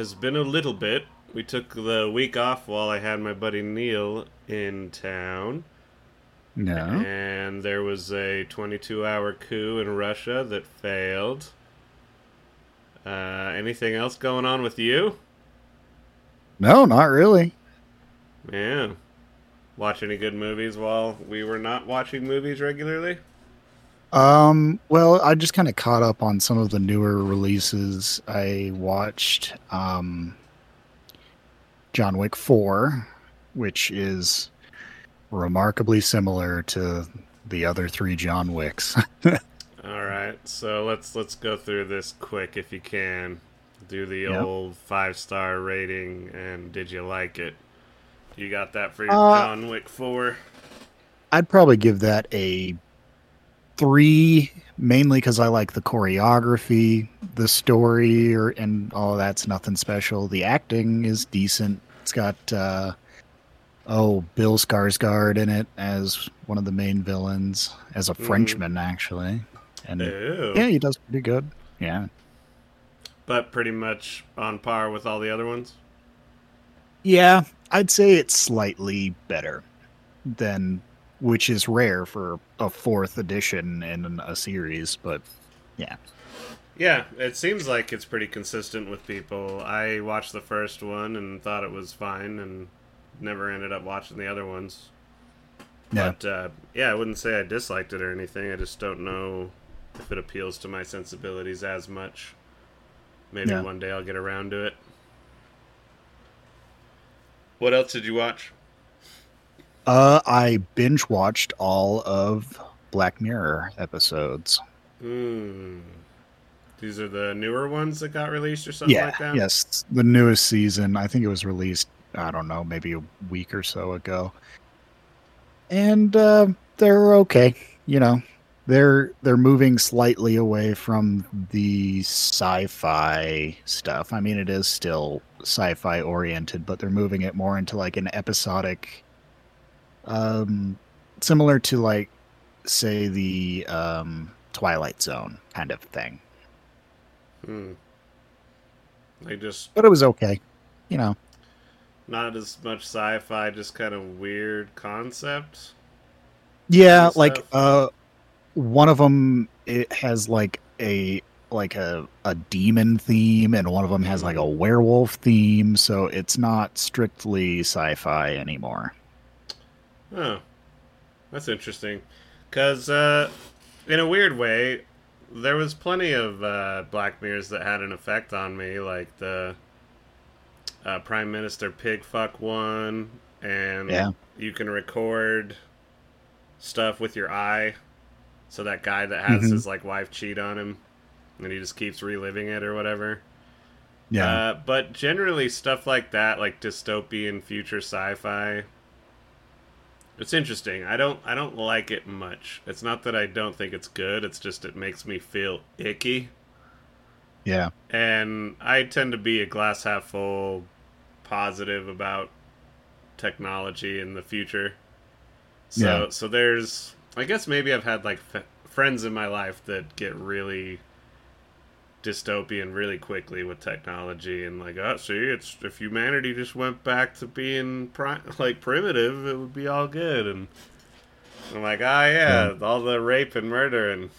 has been a little bit. We took the week off while I had my buddy Neil in town. No. And there was a 22 hour coup in Russia that failed. Uh, anything else going on with you? No, not really. Yeah. Watch any good movies while we were not watching movies regularly? Um, well, I just kind of caught up on some of the newer releases. I watched um, John Wick 4, which is remarkably similar to the other three John Wicks. All right, so let's let's go through this quick if you can. Do the Yep. old five star rating and did you like it? You got that for your Uh, John Wick four? I'd probably give that a three, mainly because I like the choreography, the story, or, and all that's nothing special. The acting is decent. It's got uh, oh Bill Skarsgård in it as one of the main villains, as a Mhm. Frenchman actually, and Ew. yeah, he does pretty good. Yeah, But pretty much on par with all the other ones. yeah, I'd say it's slightly better than, which is rare for a fourth edition in a series, but yeah. Yeah, it seems like it's pretty consistent with people. I watched the first one and thought it was fine, and never ended up watching the other ones. Yeah. But uh, yeah, I wouldn't say I disliked it or anything. I just don't know if it appeals to my sensibilities as much. Maybe Yeah. one day I'll get around to it. What else did you watch? Uh, I binge watched all of Black Mirror episodes. Hmm. These are the newer ones that got released or something yeah, like that? yes, the newest season. I think it was released. I don't know, maybe a week or so ago. And uh, they're okay. You know, they're they're moving slightly away from the sci-fi stuff. I mean, it is still sci-fi oriented, but they're moving it more into like an episodic, um, similar to like, say the um, Twilight Zone kind of thing. Hmm. They just But it was okay. You know. not as much sci-fi, just kind of weird concept. Yeah, like stuff. uh one of them it has like a like a a demon theme and one of them has like a werewolf theme, so it's not strictly sci-fi anymore. Oh, that's interesting. Because, uh, in a weird way, there was plenty of uh, Black Mirrors that had an effect on me, like the uh, Prime Minister Pigfuck one, and Yeah. you can record stuff with your eye. So that guy that has Mhm. his like wife cheat on him, and he just keeps reliving it or whatever. Yeah. Uh, but generally, stuff like that, like dystopian future sci-fi, it's interesting. I don't, I don't like it much. It's not that I don't think it's good. It's just it makes me feel icky, yeah. and I tend to be a glass half full, positive about technology in the future. So, Yeah. so there's, I guess maybe I've had like f- friends in my life that get really dystopian really quickly with technology and like oh see it's if humanity just went back to being pri- like primitive it would be all good. And i'm like ah yeah, all the rape and murder and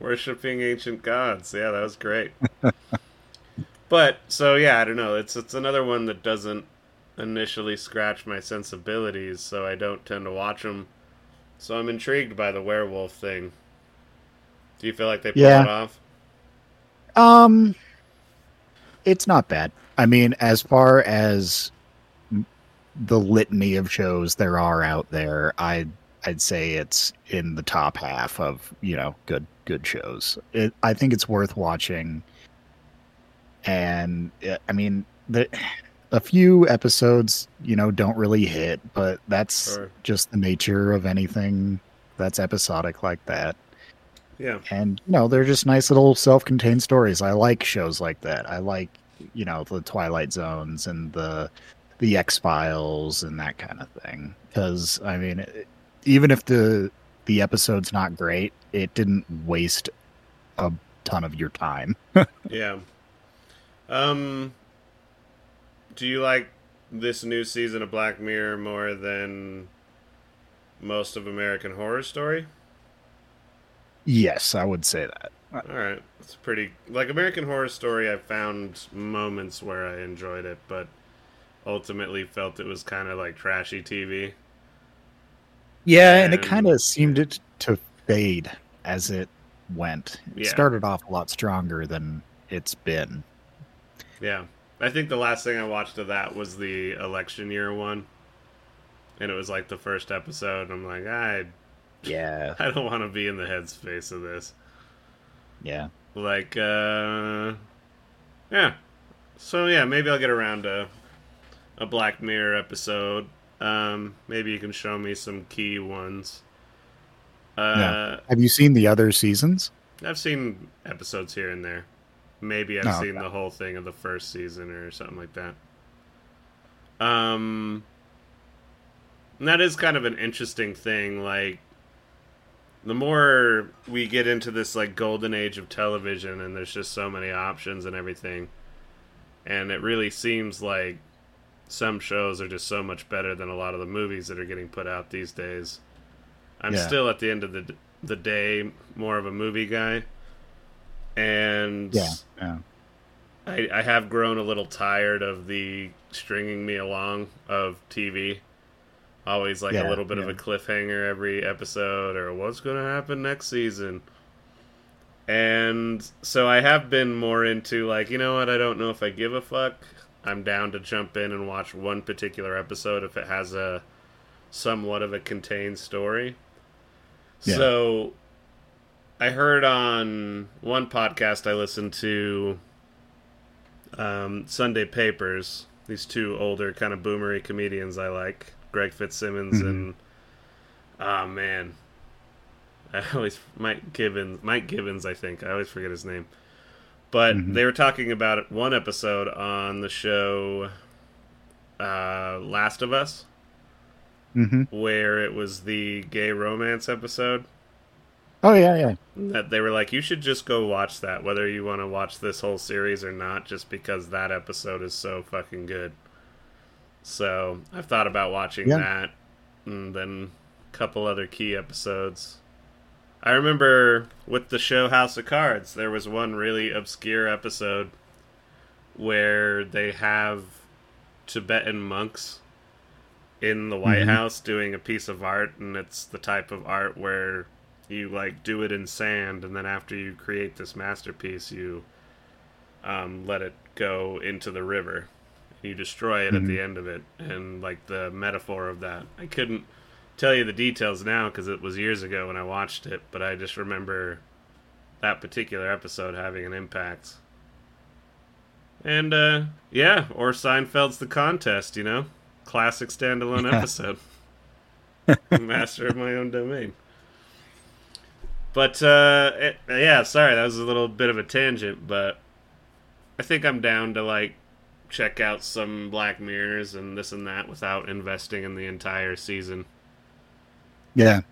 worshiping ancient gods. Yeah that was great. But so yeah i don't know. It's it's another one that doesn't initially scratch my sensibilities so i don't tend to watch them so i'm intrigued by the werewolf thing. Do you feel like they pull Yeah. it off? Um, it's not bad. I mean, as far as the litany of shows there are out there, I I'd say it's in the top half of you know good good shows. It, I think it's worth watching, and uh, I mean the a few episodes you know don't really hit, but that's Sure. just the nature of anything that's episodic like that Yeah. and you know they're just nice little self-contained stories i like shows like that i like you know the twilight zones and the the x files and that kind of thing because i mean it, even if the the episode's not great it didn't waste a ton of your time Yeah. Um do you like this new season of Black Mirror more than most of American Horror Story? Yes i would say that All right. It's pretty like American Horror Story I found moments where I enjoyed it, but ultimately felt it was kind of like trashy TV. yeah and it kind of seemed it to fade as it went it Yeah. started off a lot stronger than it's been Yeah. I think the last thing I watched of that was the election year one. And it was like the first episode. I'm like, I yeah I don't want to be in the headspace of this. yeah Like, uh, yeah. So yeah, maybe I'll get around to a Black Mirror episode. Um, maybe you can show me some key ones. Uh, Yeah. have you seen the other seasons I've seen episodes here and there. Maybe I've Oh, seen okay. the whole thing of the first season or something like that. Um, and that is kind of an interesting thing. Like, the more we get into this like golden age of television, and there's just so many options and everything, and it really seems like some shows are just so much better than a lot of the movies that are getting put out these days. I'm Yeah. still at the end of the the day more of a movie guy, and yeah yeah I, I have grown a little tired of the stringing me along of TV. Always like a little bit of a cliffhanger every episode, or what's going to happen next season. And so I have been more into like, you know what? I don't know if I give a fuck. I'm down to jump in and watch one particular episode if it has a somewhat of a contained story. Yeah. So I heard on one podcast I listened to um, Sunday Papers. These two older kind of boomery comedians I like, Greg Fitzsimmons Mhm. and oh man, I always Mike Gibbons. Mike Gibbons, I think I always forget his name. But Mhm. they were talking about one episode on the show uh, Last of Us, hmm where it was the gay romance episode. oh yeah yeah that they were like, you should just go watch that, whether you want to watch this whole series or not, just because that episode is so fucking good. So I've thought about watching Yeah. that, and then a couple other key episodes. I remember with the show House of Cards, there was one really obscure episode where they have Tibetan monks in the White Mhm. House doing a piece of art, and it's the type of art where you like do it in sand, and then after you create this masterpiece, you um, let it go into the river. You destroy it at Mhm. the end of it, and like the metaphor of that. I couldn't tell you the details now because it was years ago when I watched it, but I just remember that particular episode having an impact. And uh, yeah, or Seinfeld's The Contest, you know, classic standalone episode. Master of my own domain. But uh, it, yeah, sorry, that was a little bit of a tangent, but I think I'm down to like check out some Black Mirrors and this and that without investing in the entire season. yeah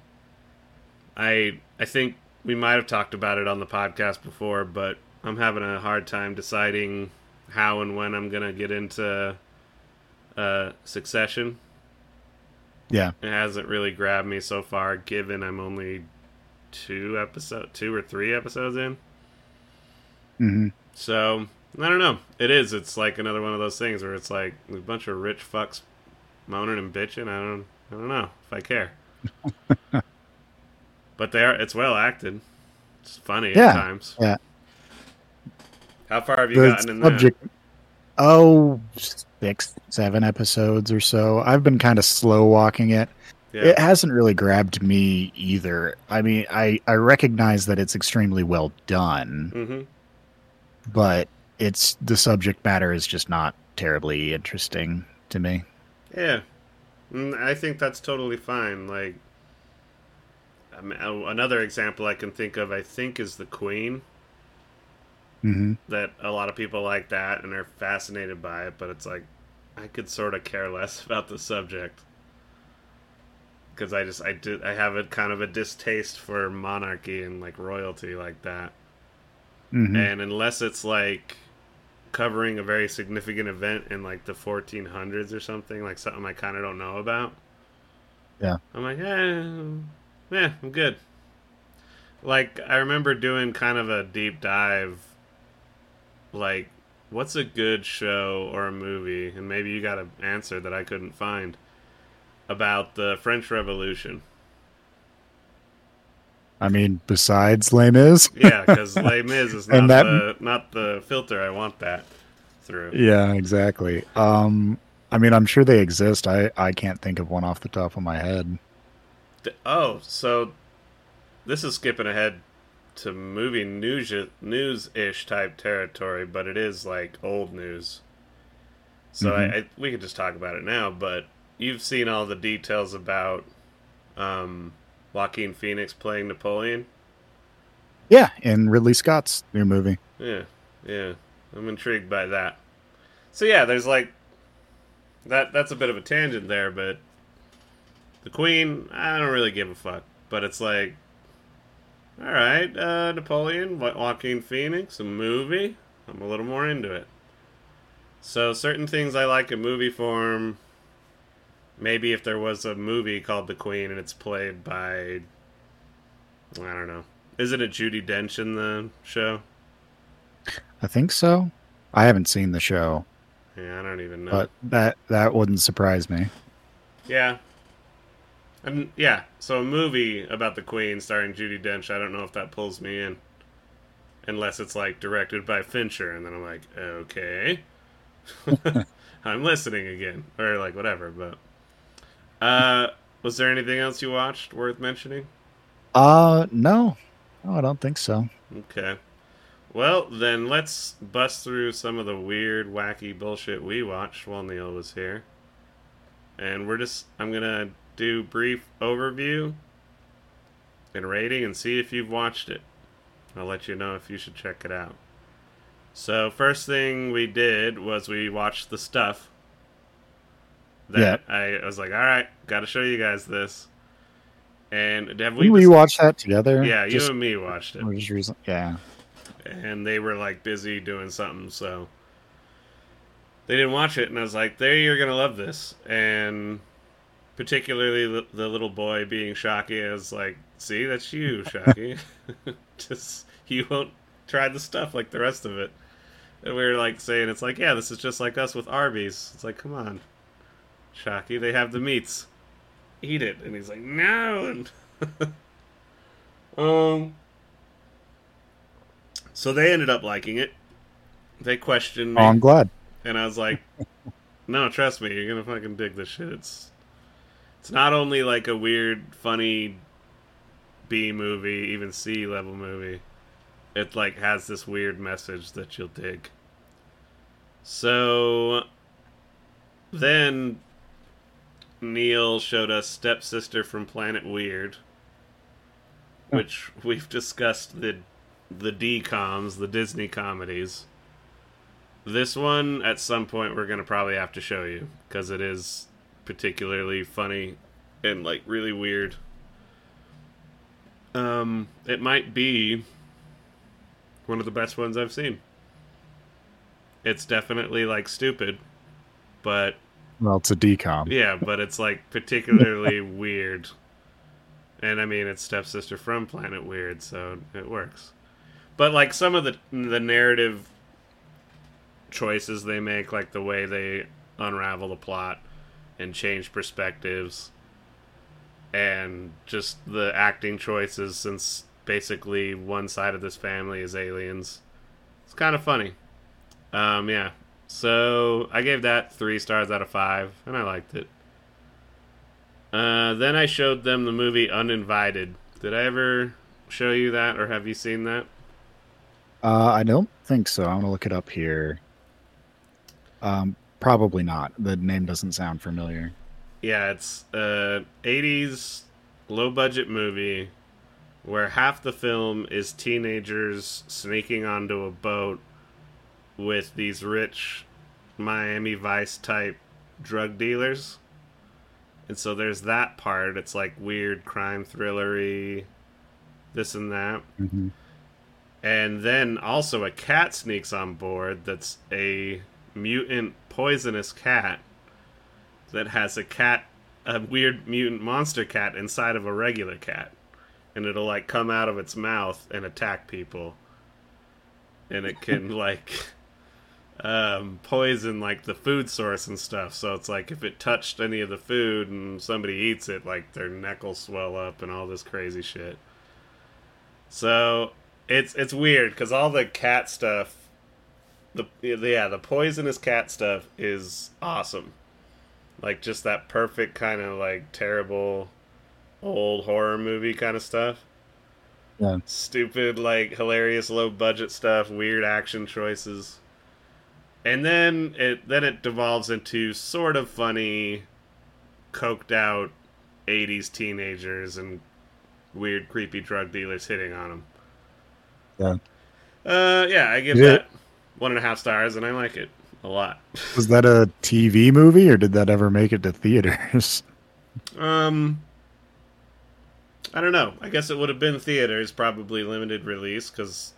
I I think we might have talked about it on the podcast before, but I'm having a hard time deciding how and when I'm gonna get into uh, Succession. yeah It hasn't really grabbed me so far, given I'm only two episode, two or three episodes in. Mm-hmm. So I don't know. It is. It's like another one of those things where it's like a bunch of rich fucks moaning and bitching. I don't. I don't know if I care. but they are. It's well acted. It's funny Yeah, at times. yeah. How far have you the gotten in that? Oh, six, seven episodes or so. I've been kind of slow walking it. Yeah. It hasn't really grabbed me either. I mean, I I recognize that it's extremely well done, hmm but it's the subject matter is just not terribly interesting to me. Yeah, Mm, I think that's totally fine. Like mean, uh, another example I can think of, I think, is the Queen. hmm That a lot of people like that and are fascinated by it, but it's like I could sort of care less about the subject because I just I did I have a kind of a distaste for monarchy and like royalty like that. hmm And unless it's like covering a very significant event in like the 1400s or something, like something I kind of don't know about. Yeah. I'm like, eh, yeah, I'm good. Like, I remember doing kind of a deep dive, like, what's a good show or a movie? And maybe you got an answer that I couldn't find about the French Revolution. I mean, besides Les Mis. Yeah, because Les Mis is not And that- the not the filter I want that through. Yeah, exactly. Um, I mean, I'm sure they exist. I I can't think of one off the top of my head. Oh, so this is skipping ahead to movie news news ish type territory, but it is like old news. So I, I we could just talk about it now, but you've seen all the details about um, Joaquin Phoenix playing Napoleon. Yeah, in Ridley Scott's new movie. Yeah, yeah. I'm intrigued by that. So yeah, there's like that that's a bit of a tangent there, but the Queen, I don't really give a fuck. But it's like all right, uh Napoleon, Joaquin Phoenix, a movie. I'm a little more into it. So certain things I like in movie form. Maybe if there was a movie called The Queen and it's played by I don't know. Isn't it Judi Dench in the show? I think so. I haven't seen the show, Yeah, I don't even know. but that that wouldn't surprise me. yeah. And yeah, so a movie about the Queen starring Judi Dench, I don't know if that pulls me in. Unless it's like directed by Fincher, and then I'm like, okay. I'm listening again. Or like whatever, but uh was there anything else you watched worth mentioning? Uh, no, no, I don't think so. Okay. Well, then let's bust through some of the weird, wacky bullshit we watched while Neil was here. And we're just, I'm going to do brief overview and rating and see if you've watched it. I'll let you know if you should check it out. So, first thing we did was we watched the stuff. That I, I was like, all right, got to show you guys this. And have we? We dis- watch that together? yeah, you and me watched it. just recent- yeah. and they were like busy doing something, so they didn't watch it. And I was like, "There, you're gonna love this." And particularly the, the little boy being Shocky, I was like, "See, that's you, Shocky. just you won't try the stuff like the rest of it." And we were like saying, "It's like, yeah, this is just like us with Arby's." It's like, come on, Shocky, they have the meats. Eat it, and he's like, "No." And um. So they ended up liking it. They questioned me, Oh, I'm glad. and I was like, "No, trust me, you're gonna fucking dig this shit. It's it's not only like a weird, funny B movie, even C level movie. It like has this weird message that you'll dig." So then Neil showed us Stepsister from Planet Weird, which we've discussed the the DCOMs, the Disney comedies. This one, at some point, we're gonna probably have to show you because it is particularly funny and like really weird. Um, it might be one of the best ones I've seen. It's definitely like stupid, but Well, it's a DCOM. yeah, but it's like particularly weird. And I mean, it's stepsister from Planet Weird, so it works. But like some of the the narrative choices they make, like the way they unravel the plot and change perspectives, and just the acting choices, since basically one side of this family is aliens. It's kind of funny. Um, yeah. So I gave that three stars out of five, and I liked it. Uh, then I showed them the movie Uninvited. Did I ever show you that, or have you seen that? Uh, I don't think so. I'm gonna look it up here. Um, probably not. The name doesn't sound familiar. Yeah, it's a 80s low budget movie where half the film is teenagers sneaking onto a boat with these rich Miami Vice type drug dealers. And so there's that part. It's like weird crime thrillery, this and that. Mm-hmm. And then also a cat sneaks on board that's a mutant poisonous cat that has a cat a weird mutant monster cat inside of a regular cat. And it'll like come out of its mouth and attack people. And it can like um, poison like the food source and stuff. So it's like if it touched any of the food and somebody eats it, like their neck will swell up and all this crazy shit. So it's it's weird because all the cat stuff, the yeah the poisonous cat stuff is awesome. Like just that perfect kind of like terrible old horror movie kind of stuff. Yeah. Stupid, like hilarious low budget stuff, weird action choices and then it then it devolves into sort of funny, coked out '80s teenagers and weird, creepy drug dealers hitting on them. Yeah. Uh, yeah, I give Yeah. that one and a half stars, and I like it a lot. Was that a TV movie, or did that ever make it to theaters? Um, I don't know. I guess it would have been theaters, probably limited release, because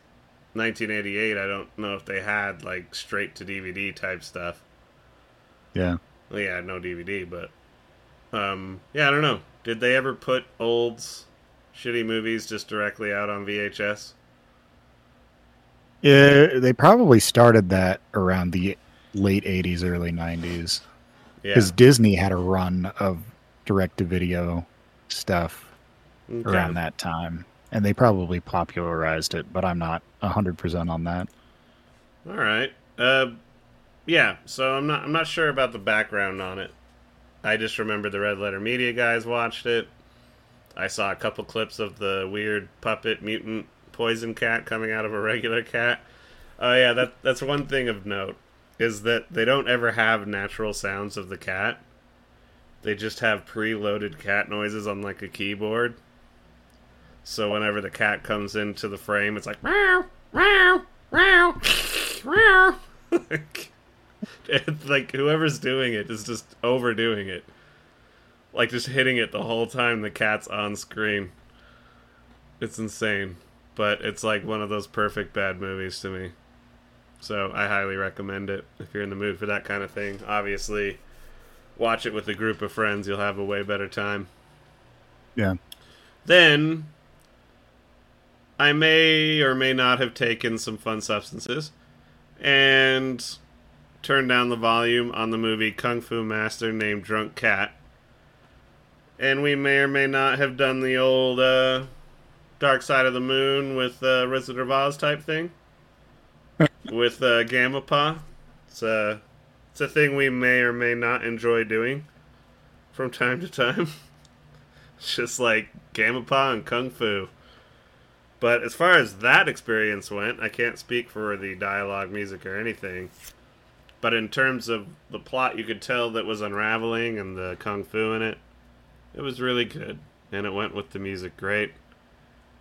1988. I don't know if they had like straight to DVD type stuff. yeah. Well, yeah, no DVD, but um, yeah, I don't know. Did they ever put old shitty movies just directly out on VHS? Yeah, they probably started that around the late '80s, early '90s, Yeah, because Disney had a run of direct-to-video stuff Okay. around that time, and they probably popularized it. But I'm not hundred percent on that. All right. Uh, yeah. So I'm not. I'm not sure about the background on it. I just remember the Red Letter Media guys watched it. I saw a couple clips of the weird puppet mutant poison cat coming out of a regular cat. Oh yeah, that that's one thing of note is that they don't ever have natural sounds of the cat. They just have preloaded cat noises on like a keyboard. So whenever the cat comes into the frame, it's like meow, meow, meow, meow. like, it's like whoever's doing it is just overdoing it. Like just hitting it the whole time the cat's on screen. It's insane. But it's like one of those perfect bad movies to me. So I highly recommend it if you're in the mood for that kind of thing. Obviously, watch it with a group of friends, you'll have a way better time. Yeah. Then I may or may not have taken some fun substances and turned down the volume on the movie Kung Fu Master named Drunk Cat. And we may or may not have done the old uh, Dark Side of the Moon with uh, Wizard of Oz type thing with uh, Gamma Pa. It's a, it's a thing we may or may not enjoy doing from time to time. It's just like Gamma Pa and Kung Fu. But as far as that experience went, I can't speak for the dialogue, music, or anything. But in terms of the plot, you could tell that was unraveling and the kung fu in it. It was really good, and it went with the music great.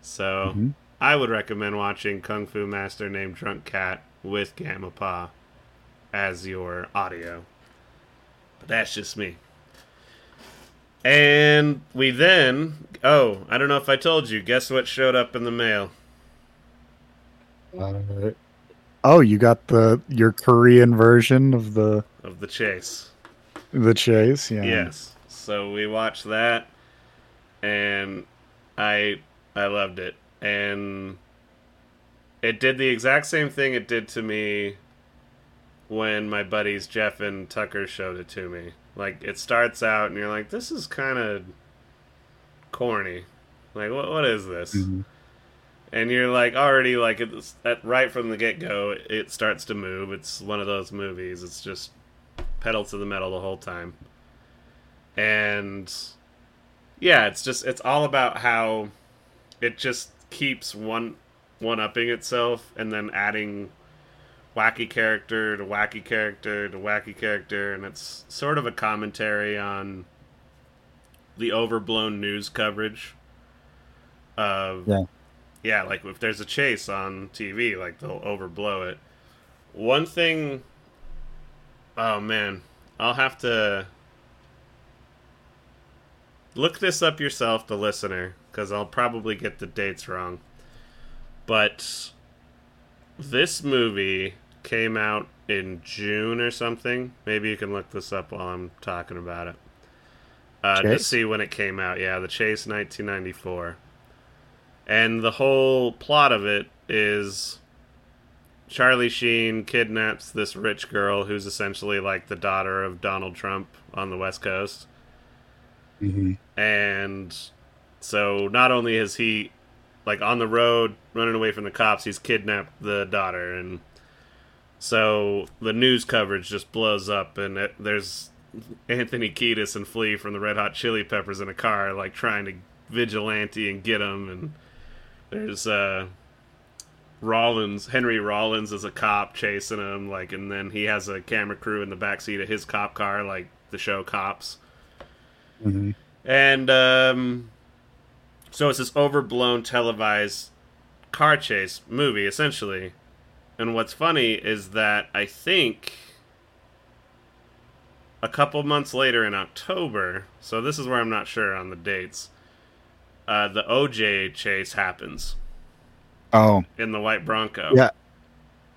So Mhm. I would recommend watching Kung Fu Master named Drunk Cat with Gamma Pa as your audio. But that's just me. And we then oh, I don't know if I told you, guess what showed up in the mail? Uh, oh, you got the your Korean version of the Of the chase. the chase, yeah. Yes. So we watched that and I I loved it. And it did the exact same thing it did to me when my buddies Jeff and Tucker showed it to me. Like it starts out and you're like, this is kind of corny. Like what what is this? Mhm. and you're like already like it's at, right from the get go. It starts to move. It's one of those movies. It's just pedal to the metal the whole time, and yeah, it's just it's all about how it just keeps one one upping itself and then adding wacky character to wacky character to wacky character and it's sort of a commentary on the overblown news coverage of Yeah. yeah like if there's a chase on tv like they'll overblow it one thing oh man i'll have to look this up yourself the listener because i'll probably get the dates wrong but this movie came out in June or something. Maybe you can look this up while I'm talking about it. Uh, to see when it came out. Yeah, The Chase 1994. And the whole plot of it is Charlie Sheen kidnaps this rich girl who's essentially like the daughter of Donald Trump on the West Coast. hmm And so not only is he like on the road running away from the cops, he's kidnapped the daughter and so the news coverage just blows up and it, there's Anthony Kiedis and Flea from the Red Hot Chili Peppers in a car like trying to vigilante and get him and there's uh Rollins, Henry Rollins is a cop chasing him like and then he has a camera crew in the backseat of his cop car like the show Cops. hmm And um, so it's this overblown televised car chase movie, essentially. And what's funny is that I think a couple months later in October, so this is where I'm not sure on the dates, uh, the OJ chase happens Oh, in the white Bronco. Yeah.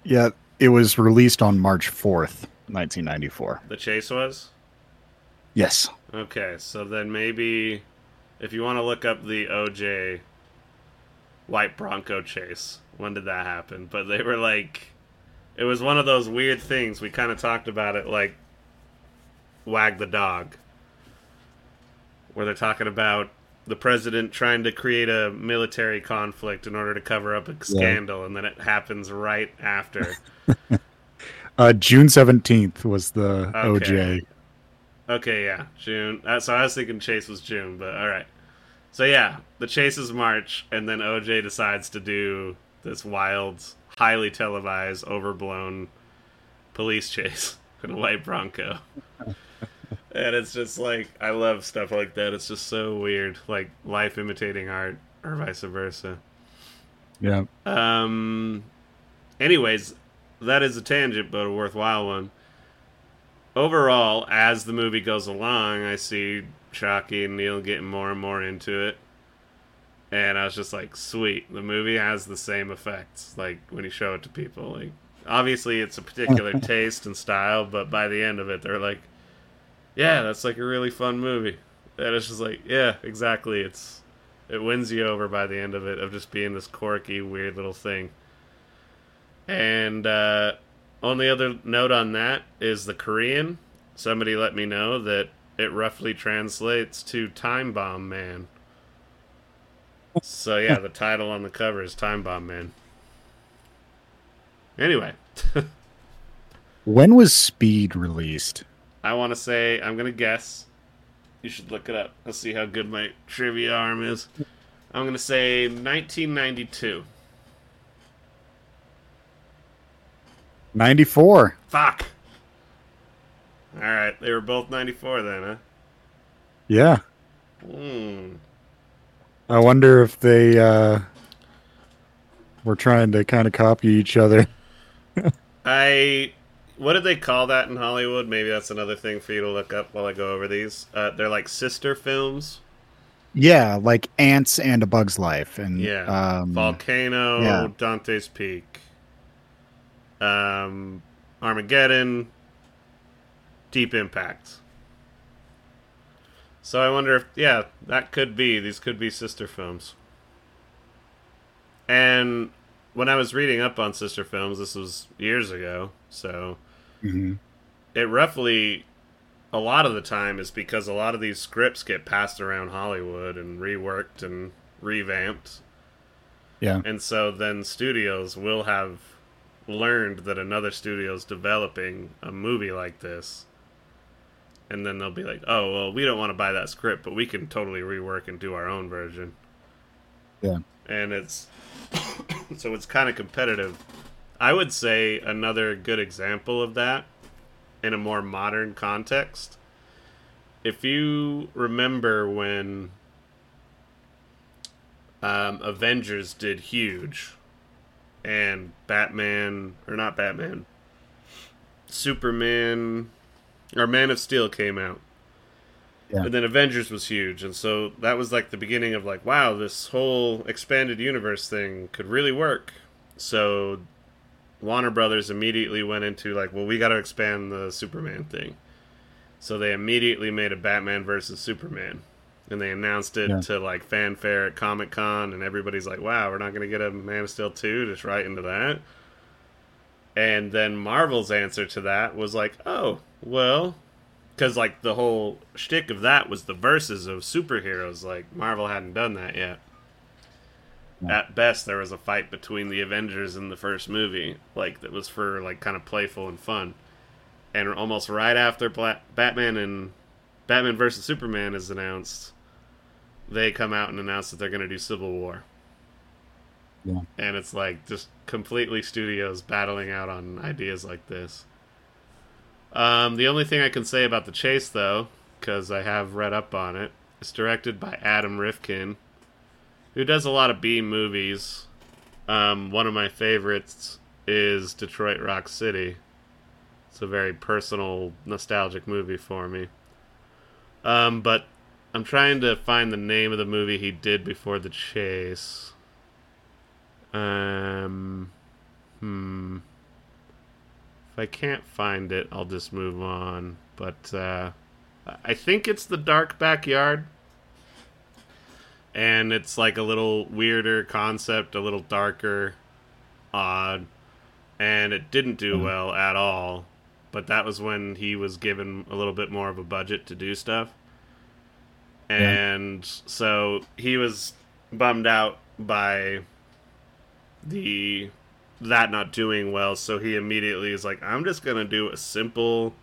yeah. It was released on March 4th, 1994. The chase was? Yes. Okay, so then maybe if you want to look up the OJ White Bronco chase, when did that happen? But they were like, it was one of those weird things. We kind of talked about it, like Wag the Dog, where they're talking about the president trying to create a military conflict in order to cover up a scandal, and then it happens right after. Uh, June 17th was the Okay. OJ. Okay, yeah, June. Uh, so I was thinking Chase was June, but all right. So yeah, the chase is March, and then OJ decides to do this wild, highly televised, overblown police chase in a white Bronco. and it's just like I love stuff like that. It's just so weird, like life imitating art, or vice versa. Yeah. Um. Anyways, that is a tangent, but a worthwhile one. Overall, as the movie goes along, I see Chucky and Neil getting more and more into it, and I was just like, "Sweet!" The movie has the same effects, like when you show it to people. Like, obviously, it's a particular taste and style, but by the end of it, they're like, "Yeah, that's like a really fun movie." And it's just like, "Yeah, exactly." It's it wins you over by the end of it of just being this quirky, weird little thing. And uh, only other note on that is the Korean. Somebody let me know that it roughly translates to Time Bomb Man. So yeah, the title on the cover is Time Bomb Man. Anyway, When was Speed released? I want to say I'm gonna guess. You should look it up. Let's see how good my trivia arm is. I'm gonna say 1992. 94. Fuck. All right, they were both 94 then, huh? Yeah. Hmm. I wonder if they uh, were trying to kind of copy each other. I. What did they call that in Hollywood? Maybe that's another thing for you to look up while I go over these. Uh, they're like sister films. Yeah, like Ants and A Bug's Life. And Yeah. um, Volcano, yeah. Dante's Peak, um, Armageddon, Deep Impact. So I wonder if, yeah, that could be. These could be sister films. And when I was reading up on sister films, this was years ago, so mhm. it roughly a lot of the time is because a lot of these scripts get passed around Hollywood and reworked and revamped. Yeah. And so then studios will have learned that another studio is developing a movie like this. And then they'll be like, oh, well, we don't want to buy that script, but we can totally rework and do our own version. Yeah. And it's. so it's kind of competitive. I would say another good example of that in a more modern context. If you remember when um, Avengers did huge, and Batman or not Batman, Superman or Man of Steel came out. Yeah. And then Avengers was huge, and so that was like the beginning of like, wow, this whole expanded universe thing could really work. So Warner Brothers immediately went into like, well, we got to expand the Superman thing. So they immediately made a Batman versus Superman, and they announced it Yeah. to like fanfare at Comic Con, and everybody's like, "Wow, we're not going to get a Man of Steel two, just right into that." And then Marvel's answer to that was like, "Oh, well." Because like the whole shtick of that was the verses of superheroes. Like Marvel hadn't done that yet. Yeah. At best, there was a fight between the Avengers in the first movie, like that was for like kind of playful and fun. And almost right after Bla- Batman and Batman versus Superman is announced, they come out and announce that they're going to do Civil War. Yeah. And it's like just completely studios battling out on ideas like this. Um, the only thing I can say about the chase, though, because I have read up on it, it's directed by Adam Rifkin, who does a lot of B movies. Um, one of my favorites is Detroit Rock City. It's a very personal, nostalgic movie for me. Um, but I'm trying to find the name of the movie he did before the chase. Um, hmm. If I can't find it, I'll just move on. But uh, I think it's the Dark Backward, and it's like a little weirder concept, a little darker, odd, and it didn't do Mhm. well at all. But that was when he was given a little bit more of a budget to do stuff. Yeah. And so he was bummed out by the that not doing well, so he immediately is like, I'm just gonna do a simple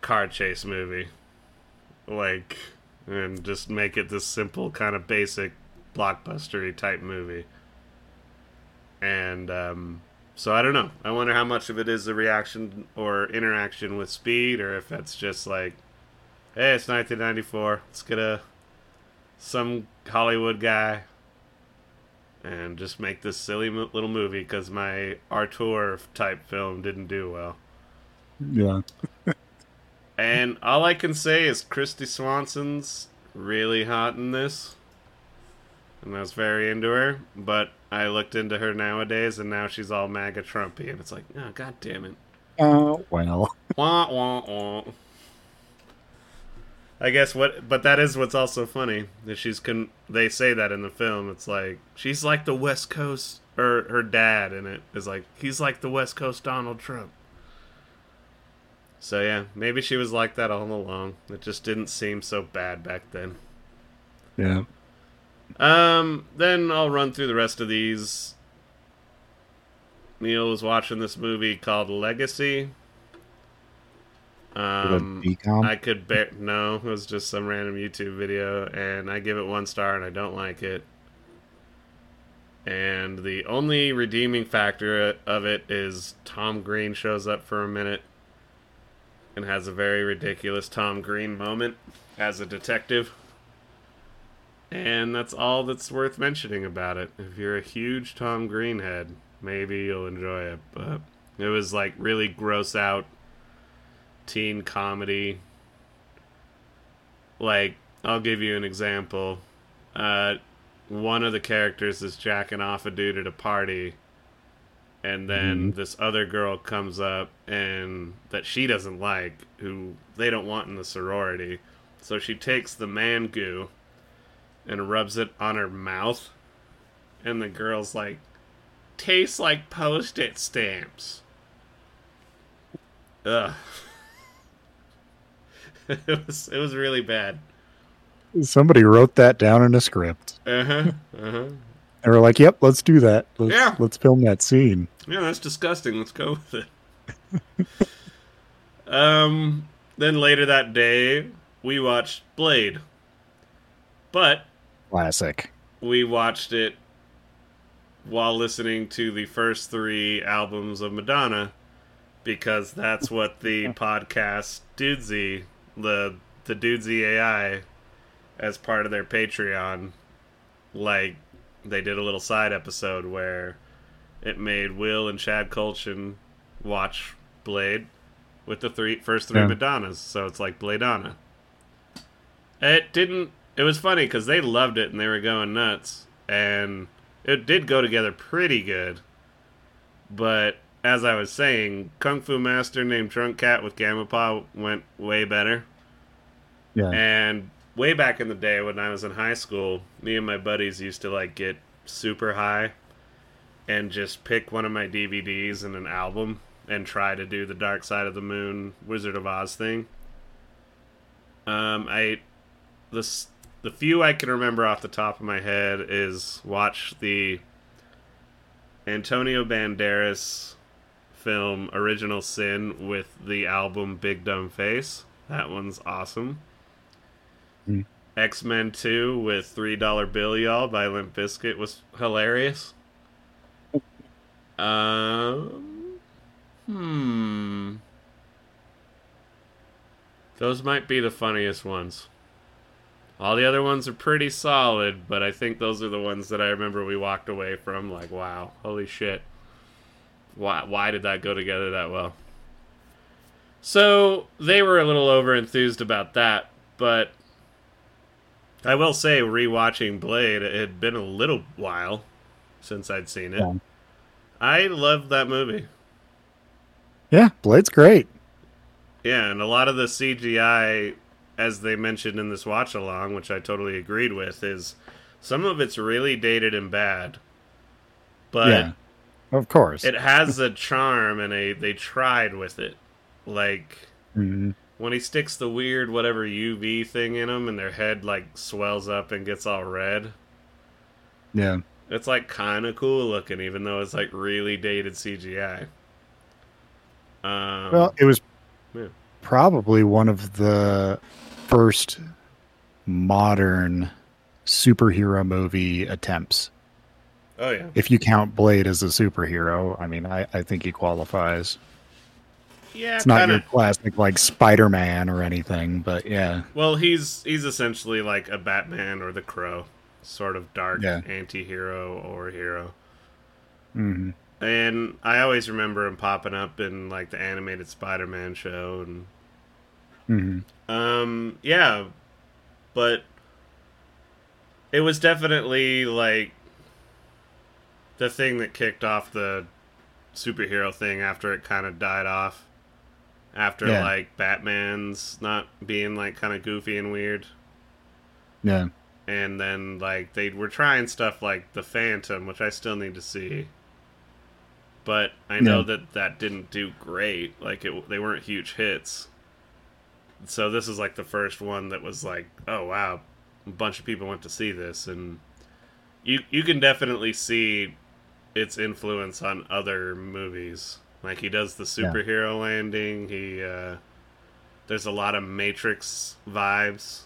car chase movie. Like and just make it this simple kind of basic blockbustery type movie. And um so I don't know. I wonder how much of it is a reaction or interaction with speed or if that's just like hey, it's 1994. Let's get a some Hollywood guy and just make this silly mo- little movie because my auteur type film didn't do well. Yeah. And all I can say is Kristy Swanson's really hot in this. And I was very into her, but I looked into her nowadays and now she's all MAGA Trumpy and it's like, oh god damn it. Uh, well. Wah, wah, wah. I guess what, but that is what's also funny. That she's con. They say that in the film. It's like she's like the West Coast, or her dad in it is like he's like the West Coast Donald Trump. So yeah, maybe she was like that all along. It just didn't seem so bad back then. Yeah. Um, then I'll run through the rest of these. Neil was watching this movie called Legacy. Um. I could bear no, it was just some random YouTube video, and I give it one star, and I don't like it. And the only redeeming factor of it is Tom Green shows up for a minute and has a very ridiculous Tom Green moment as a detective. And that's all that's worth mentioning about it. If you're a huge Tom Green head, maybe you'll enjoy it. But it was like really gross out teen comedy. Like, I'll give you an example. Uh, one of the characters is jacking off a dude at a party, and then Mhm. this other girl comes up and that she doesn't like, who they don't want in the sorority. So she takes the man goo and rubs it on her mouth, and the girl's like, tastes like post it stamps. Ugh. it was it was really bad. Somebody wrote that down in a script. Uh huh. Uh huh. They were like, "Yep, let's do that. Let's, Yeah. let's film that scene." Yeah, that's disgusting. Let's go with it. um, then later that day, we watched Blade. But Classic. we watched it while listening to the first three albums of Madonna because that's what the podcast Dudesy, the the Dudesy AI, as part of their Patreon, like they did a little side episode where it made Will and Chad Kultgen watch Blade with the three first three Yeah. Madonnas, so it's like Bladeana. It didn't. It was funny because they loved it and they were going nuts, and it did go together pretty good. But as I was saying, Kung Fu Master named Drunk Cat with Gamma Paw went way better. Yeah. And way back in the day when I was in high school, me and my buddies used to like get super high and just pick one of my DVDs and an album and try to do the Dark Side of the Moon Wizard of Oz thing. Um, I the the few I can remember off the top of my head is watch the Antonio Banderas film Original Sin with the album Big Dumb Face. That one's awesome. Hmm. X Men 2 with Three Dollar Bill Y'all by Limp Bizkit was hilarious. Um, hmm. Those might be the funniest ones. All the other ones are pretty solid, but I think those are the ones that I remember we walked away from like, wow, holy shit. Why why did that go together that well? So, they were a little over enthused about that, but I will say rewatching Blade, it had been a little while since I'd seen it. Yeah. I loved that movie. Yeah, Blade's great. Yeah, and a lot of the CGI, as they mentioned in this watch along, which I totally agreed with, is some of it's really dated and bad. But yeah, of course. it has a charm, and a, they tried with it. Like Mhm. when he sticks the weird whatever UV thing in them, and their head like swells up and gets all red. Yeah, It's like kind of cool looking, even though it's like really dated CGI. Um, well, it was yeah. probably one of the first modern superhero movie attempts. Oh yeah, If you count Blade as a superhero, I mean, I, I think he qualifies. yeah. It's not kinda, your classic like Spider Man or anything, but yeah, Well, he's he's essentially like a Batman or the Crow, sort of dark Yeah. anti-hero or hero. hmm And I always remember him popping up in like the animated Spider-Man show and hmm um yeah, but it was definitely like the thing that kicked off the superhero thing after it kind of died off. After Yeah. like Batman's not being like kind of goofy and weird. yeah, and then like they were trying stuff like the Phantom, which I still need to see. But I know Yeah. that that didn't do great. Like it, they weren't huge hits. So this is like the first one that was like, oh wow, a bunch of people went to see this, and you you can definitely see its influence on other movies. Like he does the Yeah. superhero landing. He uh, there's a lot of Matrix vibes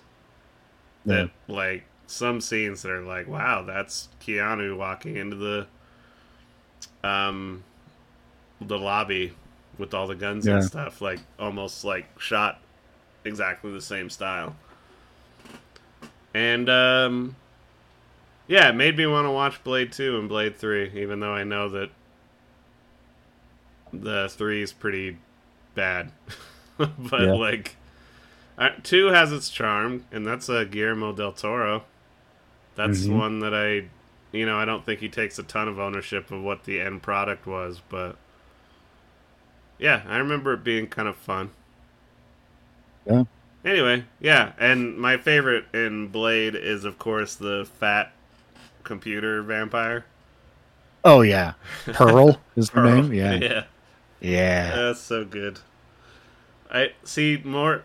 yeah, that like some scenes that are like wow that's keanu walking into the um the lobby with all the guns Yeah. and stuff like almost like shot exactly the same style and um yeah it made me want to watch blade 2 and blade 3 even though i know that the 3 is pretty bad but Yeah. like uh, two has its charm, and that's uh, Guillermo del Toro. That's Mhm. one that I, you know, I don't think he takes a ton of ownership of what the end product was, but yeah, I remember it being kind of fun. Yeah. Anyway, yeah, and my favorite in Blade is, of course, the fat computer vampire. Oh yeah, Pearl is the name. Yeah, yeah. yeah, That's so good. I see more.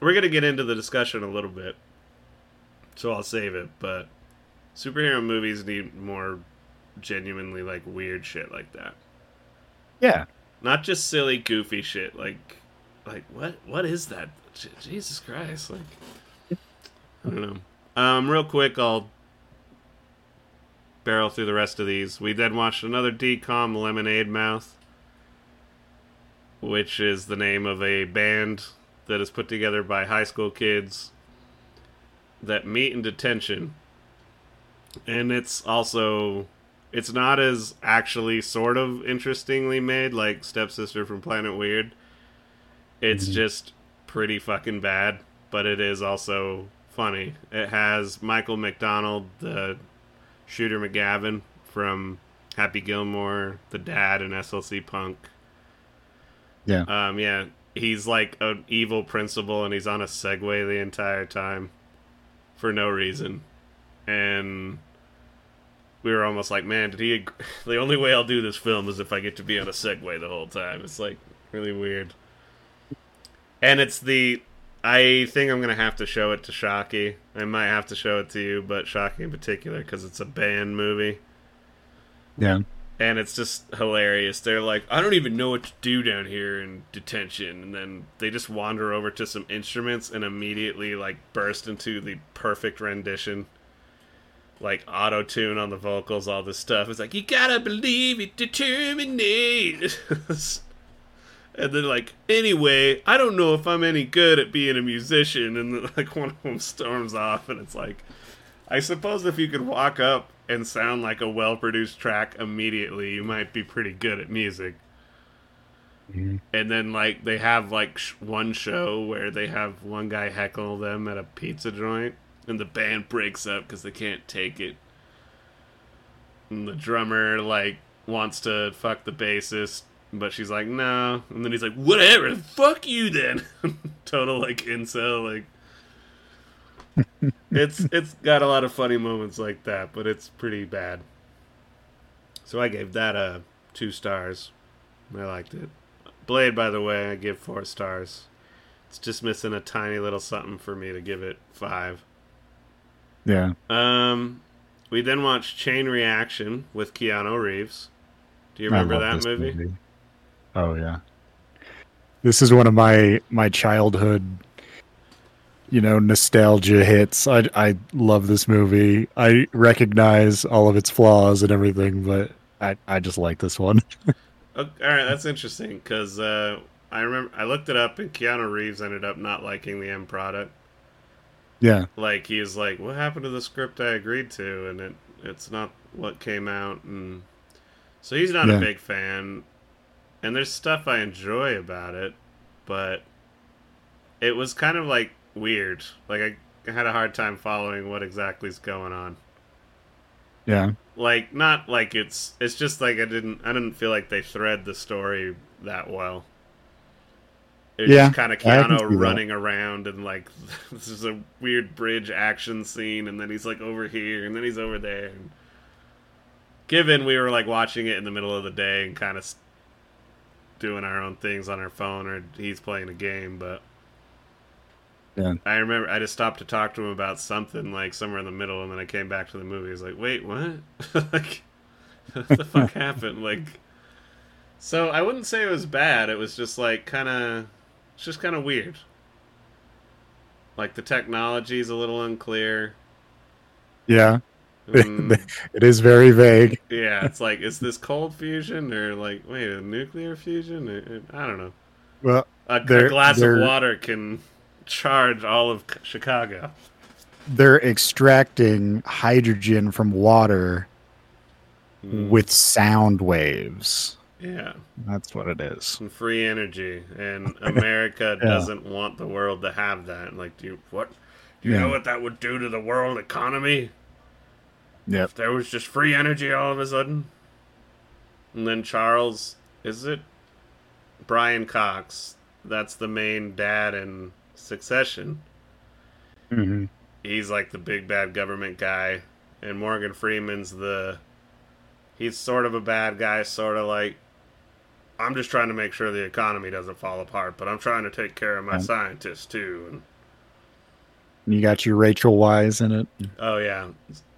We're gonna get into the discussion a little bit, so I'll save it. But Superhero movies need more genuinely like weird shit like that. Yeah. Not just silly, goofy shit. Like, like what? What is that? J- Jesus Christ! Like, I don't know. Um, real quick, I'll barrel through the rest of these. We then watched another DCOM, Lemonade Mouth, which is the name of a band that is put together by high school kids that meet in detention. And it's also it's not as actually sort of interestingly made like Stepsister from Planet Weird. It's Mhm. just pretty fucking bad, but it is also funny. It has Michael McDonald, the Shooter McGavin from Happy Gilmore, the dad in SLC Punk. Yeah. Um, yeah, he's like an evil principal, and he's on a Segway the entire time for no reason, and we were almost like, man, did he? Ag- the only way I'll do this film is if I get to be on a Segway the whole time. It's like really weird, and it's the. I think I'm gonna have to show it to Shocky. I might have to show it to you, but Shocky in particular because it's a band movie Yeah. and it's just hilarious. They're like, I don't even know what to do down here in detention, and then they just wander over to some instruments and immediately like burst into the perfect rendition, like auto tune on the vocals, all this stuff. It's like you gotta believe it, determinate. and then like, anyway, I don't know if I'm any good at being a musician, and then, like one of them storms off, and it's like. I suppose if you could walk up and sound like a well produced track immediately, you might be pretty good at music. Mhm. And then, like, they have, like, sh- one show where they have one guy heckle them at a pizza joint, and the band breaks up because they can't take it. And the drummer, like, wants to fuck the bassist, but she's like, no. And then he's like, whatever, fuck you then. Total, like, incel, like, it's it's got a lot of funny moments like that, but it's pretty bad. So I gave that a two stars. I liked it. Blade, by the way, I give four stars. It's just missing a tiny little something for me to give it five. Yeah. Um, we then watched Chain Reaction with Keanu Reeves. Do you remember that this movie? Oh yeah. This is one of my my childhood you know nostalgia hits. I I love this movie. I recognize all of its flaws and everything, but I I just like this one. Okay, all right, that's interesting because uh, I remember I looked it up and Keanu Reeves ended up not liking the end product. yeah. like he was like what happened to the script i agreed to and it it's not what came out and so he's not Yeah. a big fan and there's stuff i enjoy about it but it was kind of like weird. Like i had a hard time following what exactly is going on. Yeah. like not like it's it's just like i didn't i didn't feel like they thread the story that well. It's Yeah, just kind of I can see Keanu that. running around and like this is a weird bridge action scene and then he's like over here and then he's over there. And given we were like watching it in the middle of the day and kind of doing our own things on our phone or he's playing a game but Yeah. I remember I just stopped to talk to him about something like somewhere in the middle, and then I came back to the movie. I was like, "Wait, what? like, what the fuck happened?" Like, so I wouldn't say it was bad. It was just like kind of, it's just kind of weird. Like the technology is a little unclear. Yeah. Mm, It is very vague. yeah, it's like, is this cold fusion or like, wait, a nuclear fusion? Or- I don't know. Well, A, a glass of water can charge all of Chicago. they're extracting hydrogen from water Mm, with sound waves. yeah. That's what it is. some free energy, and America Yeah. doesn't want the world to have that. Like, do you what? Do you Yeah. know what that would do to the world economy If there was just free energy all of a sudden? And then Charles, is it Brian Cox? That's the main dad in Succession. hmm He's like the big bad government guy, and Morgan Freeman's the. He's sort of a bad guy, sort of like. I'm just trying to make sure the economy doesn't fall apart, but I'm trying to take care of my Right. scientists too. And You got your Rachel Weisz in it. Oh yeah,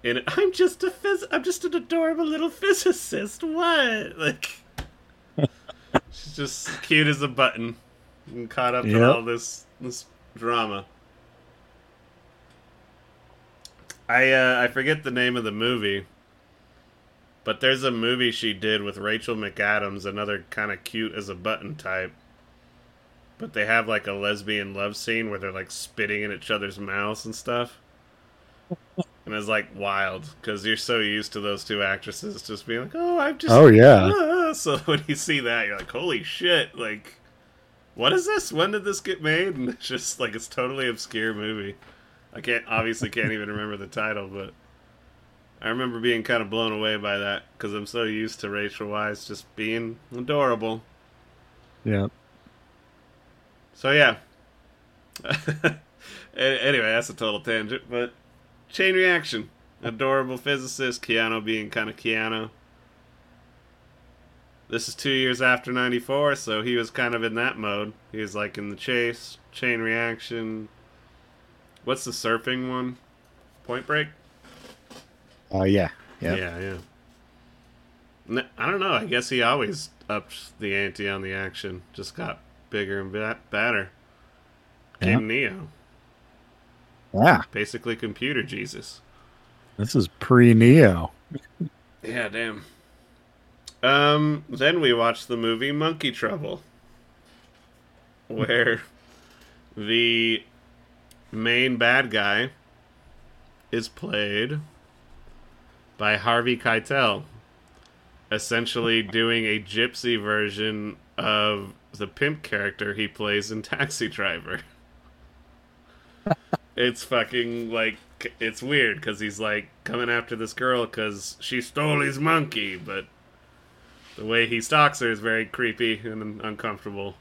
and I'm just a phys- I'm just an adorable little physicist. What? Like, she's just cute as a button, and caught up in all this this drama. I uh, I forget the name of the movie, but there's a movie she did with Rachel McAdams, another kind of cute as a button type. But they have like a lesbian love scene where they're like spitting in each other's mouths and stuff. And it's like wild because you're so used to those two actresses just being like, "Oh, I'm just." Oh, yeah. ah." So when you see that, you're like, "Holy shit!" Like, what is this? When did this get made? And it's just like it's totally obscure movie. I can't obviously can't even remember the title, but I remember being kind of blown away by that because I'm so used to Rachel Weisz just being adorable. Yeah. So yeah. Anyway, that's a total tangent, but chain reaction. Adorable physicist, Keanu being kind of Keanu. This is two years after '94, so he was kind of in that mode. He was like in the chase, chain reaction. What's the surfing one? Point Break. Uh, yeah. Yeah. Yeah, yeah. I don't know. I guess he always upped the ante on the action. Just got bigger and ba- badder. Came Neo. Yeah. Basically, computer Jesus. This is pre Neo. Yeah, damn. Um, then we watched the movie Monkey Trouble, where the main bad guy is played by Harvey Keitel, essentially doing a gypsy version of the pimp character he plays in Taxi Driver. it's fucking like it's weird because he's like coming after this girl because she stole his monkey, but the way he stalks her is very creepy and uncomfortable.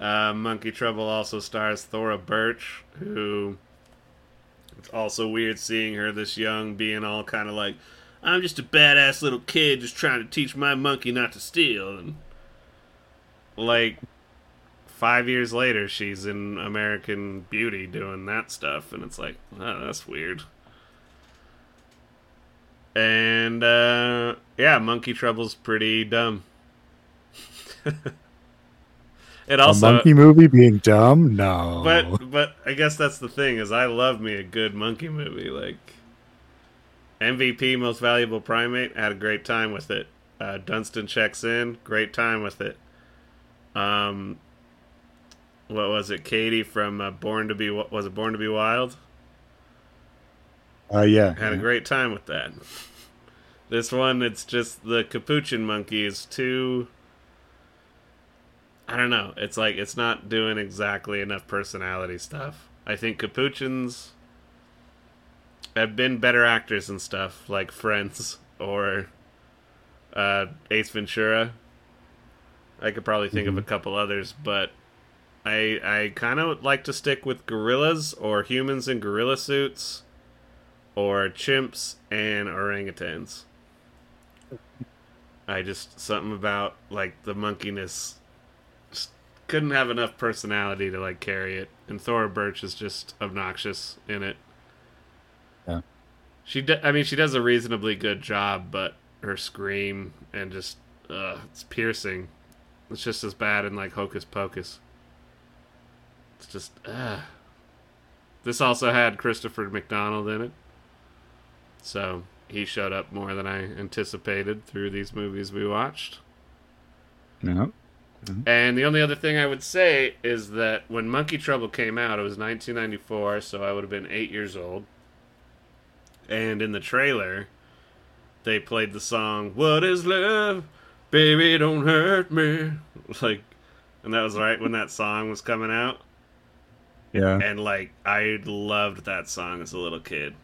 Uh, Monkey Trouble also stars Thora Birch, who it's also weird seeing her this young, being all kind of like, "I'm just a badass little kid, just trying to teach my monkey not to steal." And like five years later, she's in American Beauty doing that stuff, and it's like, oh, that's weird. And uh, yeah, Monkey Trouble's pretty dumb. it also a monkey movie being dumb? No. but but I guess that's the thing is I love me a good monkey movie. Like MVP, most valuable primate, had a great time with it. Uh, Dunston checks in, great time with it. Um, what was it? Katie from uh, Born to Be was it Born to Be Wild? uh, yeah. Had a great time with that. This one, it's just the capuchin monkey is too. I don't know. It's like it's not doing exactly enough personality stuff. I think capuchins have been better actors and stuff, like Friends or uh, Ace Ventura. I could probably think of a couple others, but I I kind of like to stick with gorillas or humans in gorilla suits or chimps and orangutans. I just something about like the monkeyness just couldn't have enough personality to like carry it, and Thora Birch is just obnoxious in it. Yeah. She, I mean, she does a reasonably good job, but her scream and just, uh, it's piercing. It's just as bad in like Hocus Pocus. It's just, uh. This also had Christopher McDonald in it. So he showed up more than I anticipated through these movies we watched. No. And the only other thing I would say is that when Monkey Trouble came out, it was 1994, so I would have been eight years old. And in the trailer, they played the song "What Is Love, Baby Don't Hurt Me," like, and that was right when that song was coming out. Yeah. and like I loved that song as a little kid.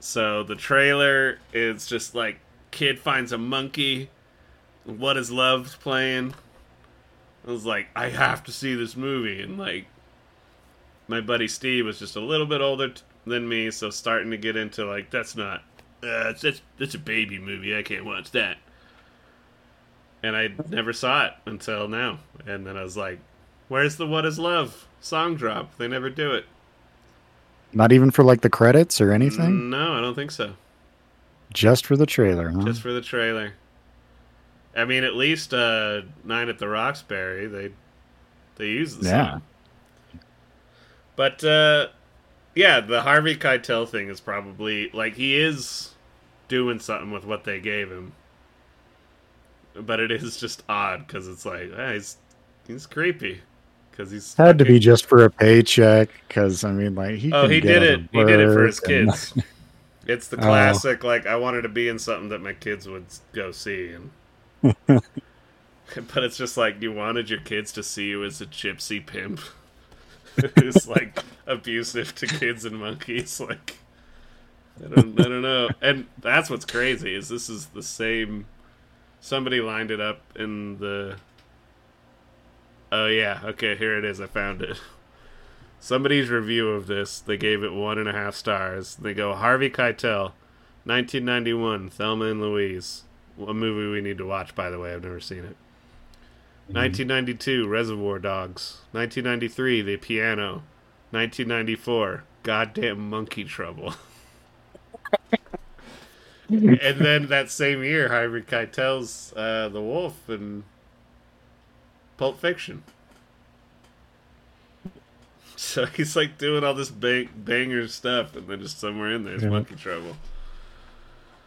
So the trailer is just like kid finds a monkey. What is love's playing? I was like, I have to see this movie, and like my buddy Steve was just a little bit older t- than me, so starting to get into like that's not uh, that's that's a baby movie. I can't watch that. And I never saw it until now, and then I was like, "Where's the What Is Love song drop? They never do it." Not even for like the credits or anything. No, I don't think so. Just for the trailer, huh? Just for the trailer. I mean, at least uh, Night at the Roxbury, they they use the song. Yeah. song. But uh, yeah, the Harvey Keitel thing is probably like he is doing something with what they gave him. But it is just odd because it's like eh, he's he's creepy because he's Had to be just for a paycheck, because I mean, like he. Oh, he did it. He did it for his and- kids. It's the Oh. classic, like I wanted to be in something that my kids would go see, and but it's just like you wanted your kids to see you as a gypsy pimp who's like abusive to kids and monkeys. Like I don't, I don't know, and that's what's crazy is this is the same. Somebody lined it up in the. Oh yeah, okay, here it is. I found it somebody's review of this, they gave it one and a half stars. They go Harvey Keitel, 1991, Thelma and Louise, a movie we need to watch. By the way, I've never seen it. Mm-hmm. 1992, Reservoir Dogs. 1993, The Piano. 1994, Goddamn Monkey Trouble. and then that same year, Harvey Keitel's uh, The Wolf and Pulp Fiction. So he's like doing all this bang, banger stuff, and then just somewhere in there's Yeah. Monkey Trouble.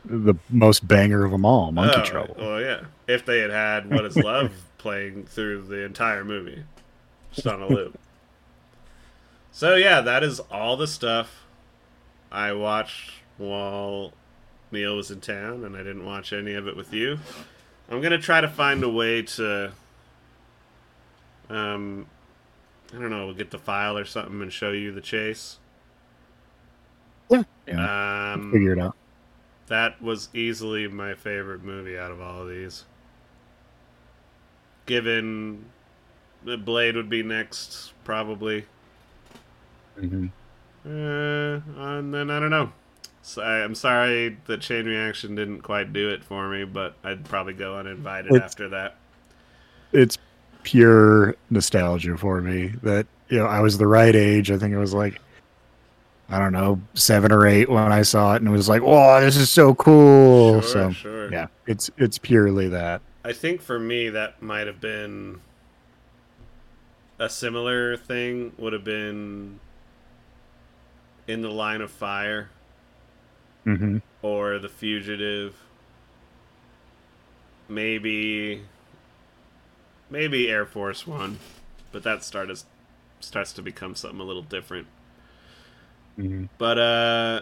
the most banger of them all, Monkey Oh, Trouble. Well, yeah. If they had had What Is Love playing through the entire movie, just on a loop. So yeah, that is all the stuff I watched while Neil was in town, and I didn't watch any of it with you. I'm gonna try to find a way to, um, I don't know, get the file or something and show you the chase. Yeah, yeah. Um, Figure it out. that was easily my favorite movie out of all of these. Given the Blade would be next, probably. Mm-hmm. Uh, and then I don't know. So I, I'm sorry the Chain Reaction didn't quite do it for me, but I'd probably go uninvited It's- after that. It's pure nostalgia for me. That you know, I was the right age. I think it was like, I don't know, seven or eight when I saw it, and it was like, "Whoa, this is so cool!" Sure, so sure. yeah, it's it's purely that. I think for me that might have been a similar thing would have been in the line of fire hmm or the fugitive. Maybe maybe air force one but that starts starts to become something a little different. Hmm but uh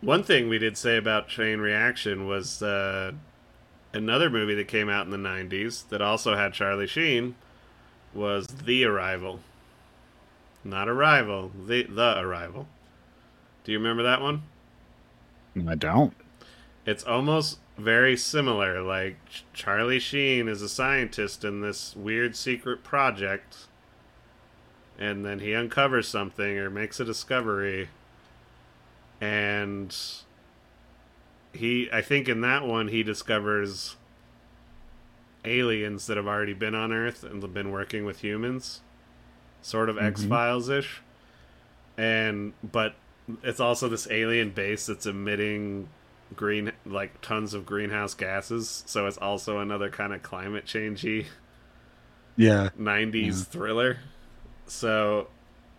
one thing we did say about chain reaction was uh another movie that came out in the 90s that also had charlie sheen was the arrival. Not arrival the the arrival. Do you remember that one I don't. it's almost very similar. Like Ch- Charlie Sheen is a scientist in this weird secret project, and then he uncovers something or makes a discovery, and he, I think, in that one, he discovers aliens that have already been on Earth and have been working with humans, sort of Mhm. X Files ish, and but it's also this alien base that's emitting green like tons of greenhouse gases so it's also another kind of climate changey Yeah. 90s Yeah. thriller so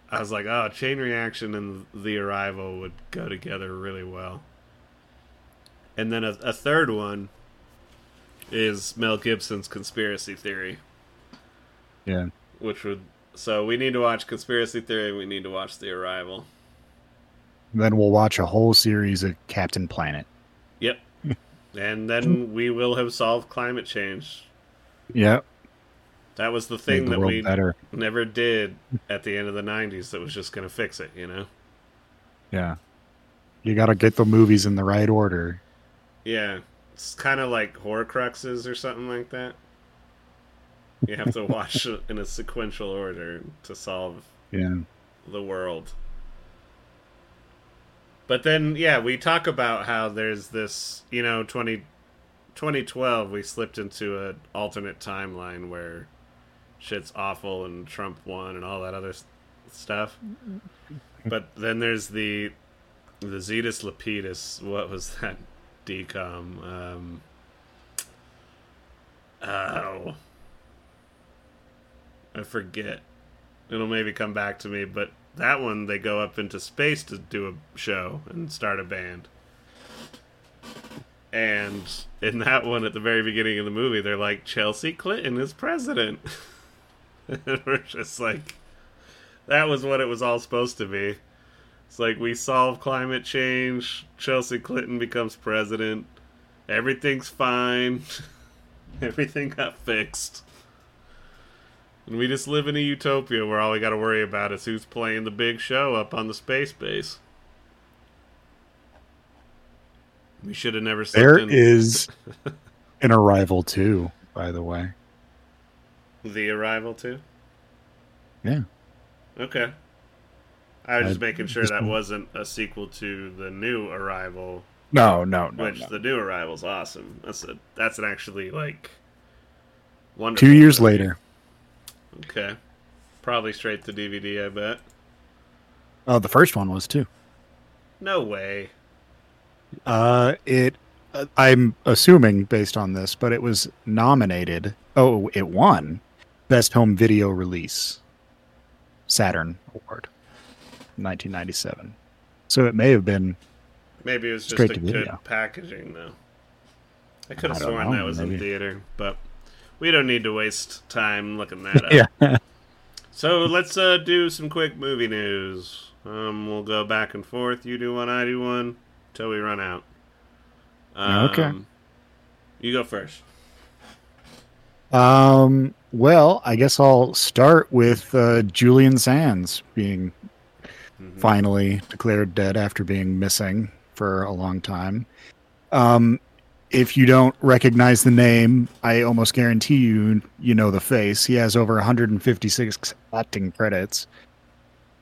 i was like oh chain reaction and the arrival would go together really well and then a, a third one is mel gibson's conspiracy theory Yeah. which would so we need to watch conspiracy theory we need to watch the arrival Then we'll watch a whole series of Captain Planet. Yep. and then we will have solved climate change. Yep. That was the thing the that we better. never did at the end of the 90s that was just going to fix it, you know? Yeah. You got to get the movies in the right order. Yeah. It's kind of like Horcruxes or something like that. You have to watch in a sequential order to solve Yeah. the world. But then, yeah, we talk about how there's this, you know, 20, 2012, we slipped into an alternate timeline where shit's awful and Trump won and all that other s- stuff. But then there's the the Zetus Lapetus. What was that DCOM? Um, oh, I forget. It'll maybe come back to me, but that one they go up into space to do a show and start a band. And in that one, at the very beginning of the movie, they're like, Chelsea Clinton is president. and we're just like, that was what it was all supposed to be. It's like we solve climate change, Chelsea Clinton becomes president, everything's fine, everything got fixed. And we just live in a utopia where all we got to worry about is who's playing the big show up on the space base. We should have never. There in. is an arrival too, by the way. The arrival too. Yeah. Okay. I was just making sure that wasn't a sequel to the new Arrival. No, no, no. Which no. the new Arrival's awesome. That's a that's an actually like wonderful. Two years movie. later. Okay. Probably straight to DVD, I bet. Oh, the first one was too. No way. Uh, it. Uh, I'm assuming based on this, but it was nominated. Oh, it won best home video release. Saturn Award, 1997. So it may have been. Maybe it was just a good video. packaging, though. I could have sworn know, that was maybe. in theater, but we don't need to waste time looking that up. yeah. so let's uh, do some quick movie news. Um, we'll go back and forth. You do one, I do one, till we run out. Um, okay. You go first. Um. Well, I guess I'll start with uh, Julian Sands being mm-hmm. finally declared dead after being missing for a long time. Um, if you don't recognize the name, I almost guarantee you you know the face. He has over 156 acting credits.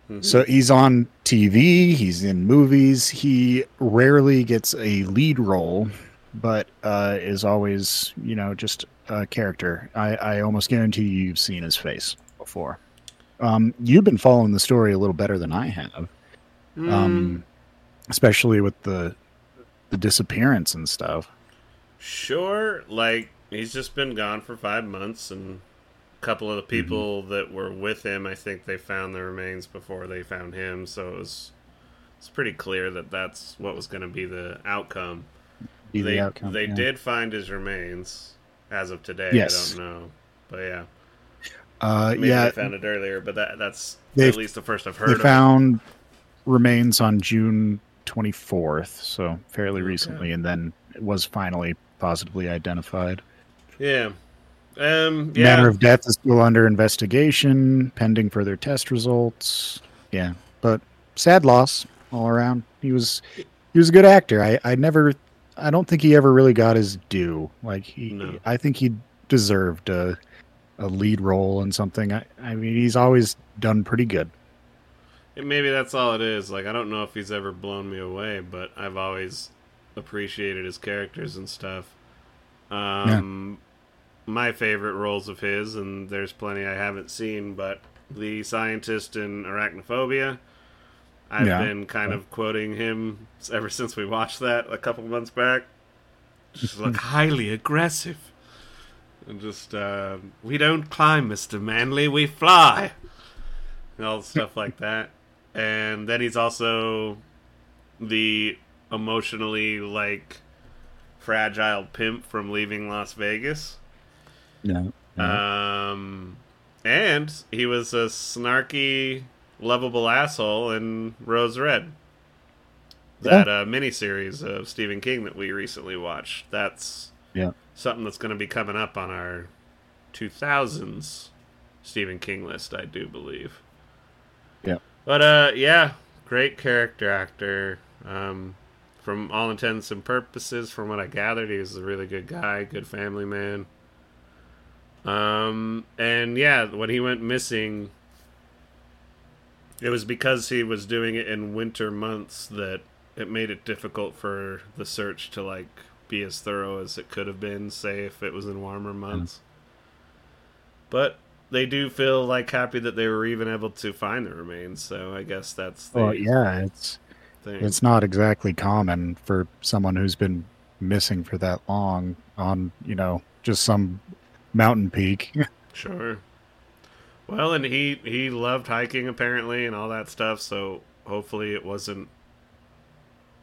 Mm-hmm. So he's on TV, he's in movies. He rarely gets a lead role, but uh, is always, you know, just a character. I, I almost guarantee you've seen his face before. Um, you've been following the story a little better than I have, mm. um, especially with the the disappearance and stuff. Sure, like he's just been gone for five months, and a couple of the mm-hmm. people mm-hmm. that were with him, I think they found the remains before they found him. So it was it's pretty clear that that's what was going to be the outcome. Be they the outcome, they yeah. did find his remains as of today. Yes. I don't know, but yeah. Uh, Maybe yeah, they found it earlier, but that that's at least the first I've heard. They found remains on June 24th, so fairly recently, and then it was finally positively identified. Yeah. Um, yeah. Manner of death is still under investigation, pending further test results. Yeah, but sad loss all around. He was he was a good actor. I I never I don't think he ever really got his due. Like he, no. I think he deserved a a lead role in something. I I mean, he's always done pretty good. And maybe that's all it is. Like I don't know if he's ever blown me away, but I've always appreciated his characters and stuff. Um, yeah. My favorite roles of his, and there's plenty I haven't seen, but the scientist in Arachnophobia. I've yeah. been kind of quoting him ever since we watched that a couple months back. Just look highly aggressive. And just, uh, we don't climb, Mr. Manley, we fly. And all stuff like that. And then he's also the emotionally, like, fragile pimp from leaving Las Vegas. No. no. Um, and he was a snarky, lovable asshole in Rose Red. That yeah. uh, miniseries of Stephen King that we recently watched. That's yeah something that's going to be coming up on our 2000s Stephen King list, I do believe. Yeah. But uh, yeah, great character actor. Um, from all intents and purposes, from what I gathered, he was a really good guy, good family man. Um, and yeah, when he went missing, it was because he was doing it in winter months that it made it difficult for the search to like be as thorough as it could have been, say if it was in warmer months. Mm. But they do feel like happy that they were even able to find the remains. So I guess that's the Well, yeah, it's thing. it's not exactly common for someone who's been missing for that long on you know just some mountain peak. Sure. Well, and he he loved hiking apparently and all that stuff, so hopefully it wasn't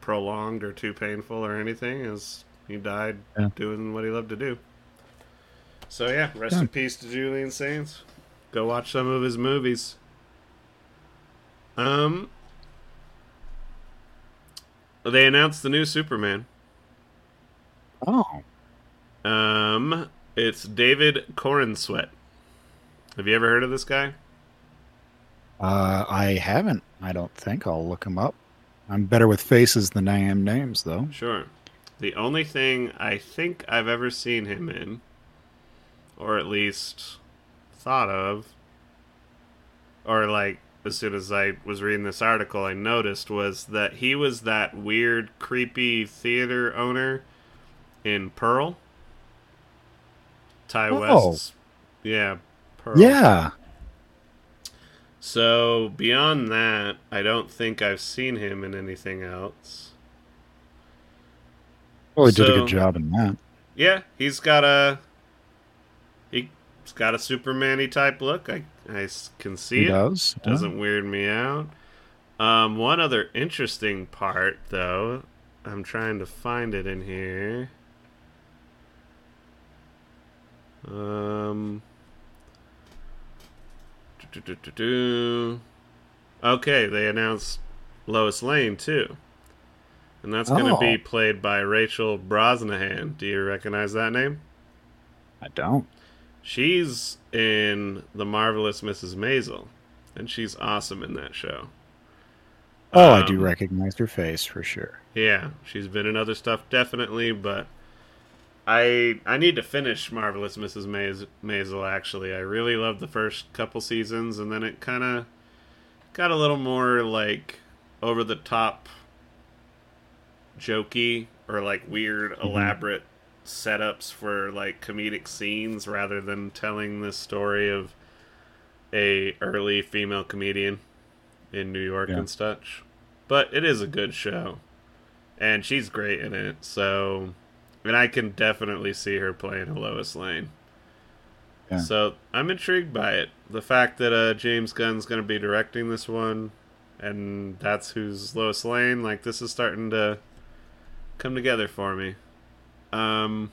prolonged or too painful or anything as he died Yeah. doing what he loved to do. So yeah, rest Yeah. in peace to Julian Sands. Go watch some of his movies. Um they announced the new Superman. oh, Um it's David Corenswet. Have you ever heard of this guy? uh, I haven't. I don't think I'll look him up. I'm better with faces than I am names, though. Sure. The only thing I think I've ever seen him in, or at least thought of, or like as soon as I was reading this article, I noticed was that he was that weird, creepy theater owner in Pearl. Ti Oh. West's. Yeah, Pearl. Yeah, So beyond that, I don't think I've seen him in anything else. well, he did a good job in that. Yeah, he's got a he's got a Superman-y type look. I, I can see He it. does. yeah. Doesn't weird me out. Um, one other interesting part, though, I'm trying to find it in here. Um. Okay, they announced Lois Lane too, and that's going to Oh. be played by Rachel Brosnahan. Do you recognize that name? I don't. She's in The Marvelous Mrs. Maisel, and she's awesome in that show. Oh, I do Um, recognize her face for sure. Yeah, she's been in other stuff definitely, but I I need to finish Marvelous Mrs. Mais- Maisel. Actually, I really loved the first couple seasons, and then it kind of got a little more like over the top, jokey or like weird, elaborate setups for like comedic scenes rather than telling the story of a early female comedian in New York Yeah. and such. But it is a good show and she's great in it. So, and I can definitely see her playing a Lois Lane. Yeah. So I'm intrigued by it. The fact that uh, James Gunn's going to be directing this one, and that's who's Lois Lane. Like this is starting to come together for me. Um,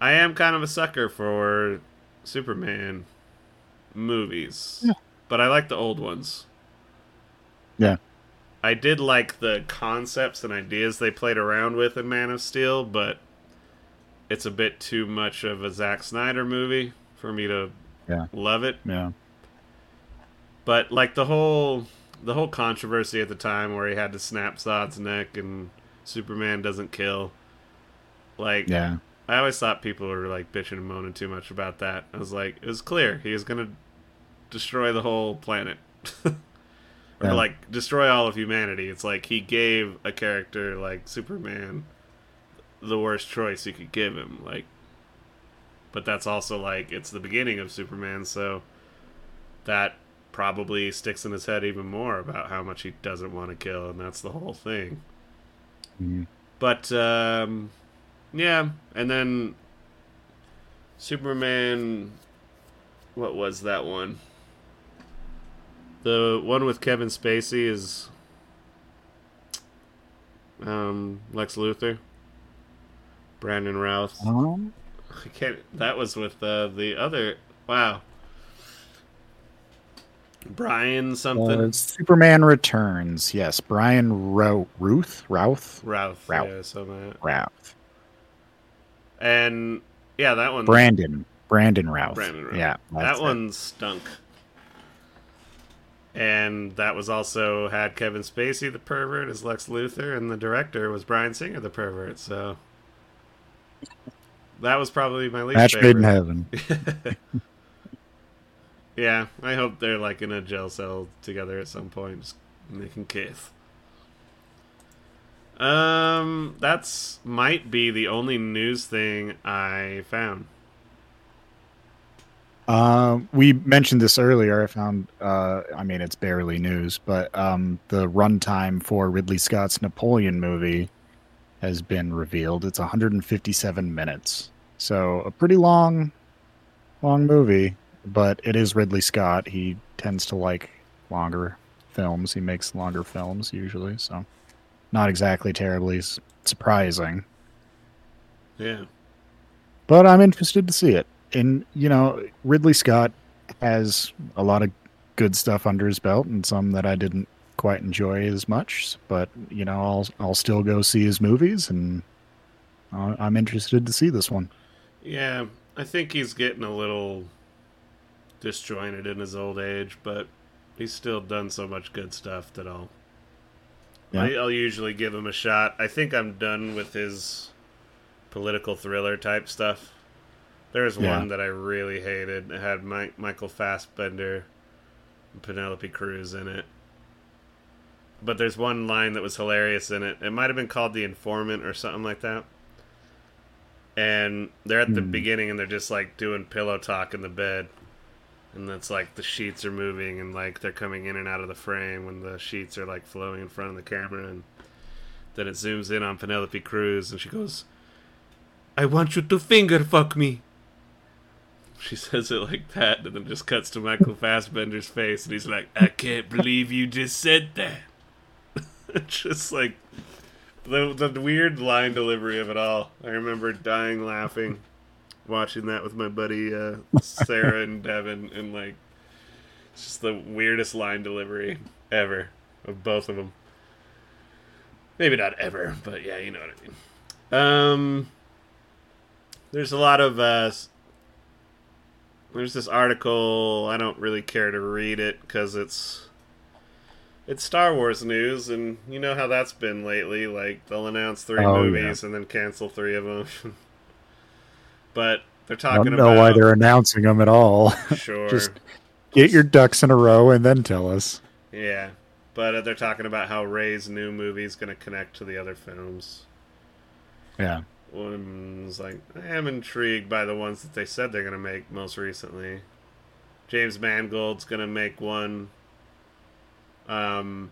I am kind of a sucker for Superman movies, Yeah. but I like the old ones. Yeah. I did like the concepts and ideas they played around with in Man of Steel, but it's a bit too much of a Zack Snyder movie for me to Yeah. love it. Yeah. But like the whole the whole controversy at the time where he had to snap Zod's neck and Superman doesn't kill. Like Yeah. I always thought people were like bitching and moaning too much about that. I was like, it was clear he was gonna destroy the whole planet. or Yeah. like destroy all of humanity. It's like he gave a character like Superman the worst choice you could give him. Like but that's also like it's the beginning of Superman, so that probably sticks in his head even more about how much he doesn't want to kill, and that's the whole thing. Mhm. But um, yeah, and then Superman. What was that one? The one with Kevin Spacey is um, Lex Luthor. Brandon Routh. Um, I can't. That was with uh, the other. Wow. Brian something. uh, Superman Returns. Yes, Brian Ro- Ruth Routh Routh. Routh. Yeah. Routh And yeah, that one. Brandon Brandon Routh. Brandon Routh. Yeah, that it. one stunk. And that was also had Kevin Spacey, the pervert, as Lex Luthor, and the director was Bryan Singer, the pervert. So that was probably my least Match made in heaven. yeah, I hope they're like in a jail cell together at some point, just making kiss. Um, that's might be the only news thing I found. Uh, we mentioned this earlier. I found, uh, I mean, it's barely news, but um, the runtime for Ridley Scott's Napoleon movie has been revealed. It's 157 minutes, so a pretty long, long movie. But it is Ridley Scott. He tends to like longer films. He makes longer films usually, so not exactly terribly surprising. Yeah. but I'm interested to see it. And you know, Ridley Scott has a lot of good stuff under his belt, and some that I didn't quite enjoy as much. But you know, I'll I'll still go see his movies, and I'm interested to see this one. Yeah, I think he's getting a little disjointed in his old age, but he's still done so much good stuff that I'll Yeah. I, I'll usually give him a shot. I think I'm done with his political thriller type stuff. There's Yeah. one that I really hated. It had Mike, Michael Fassbender and Penelope Cruz in it. But there's one line that was hilarious in it. It might have been called The Informant or something like that. And they're at the Hmm. beginning and they're just like doing pillow talk in the bed. And it's like the sheets are moving and like they're coming in and out of the frame when the sheets are like flowing in front of the camera. And then it zooms in on Penelope Cruz and she goes, I want you to finger fuck me. She says it like that, and then just cuts to Michael Fassbender's face, and he's like, I can't believe you just said that. just like the the weird line delivery of it all. I remember dying laughing watching that with my buddy uh, Sarah and Devin, and like it's just the weirdest line delivery ever of both of them. Maybe not ever, but yeah, you know what I mean. Um, there's a lot of uh, there's this article. I don't really care to read it because it's it's Star Wars news, and you know how that's been lately. Like they'll announce three Oh, movies and then cancel three of them. but they're talking. I don't know about why they're announcing them at all. sure, Just get your ducks in a row and then tell us. yeah. But uh, they're talking about how Rey's new movie is going to connect to the other films. Yeah. One's like, I am intrigued by the ones that they said they're going to make most recently. James Mangold's going to make one um,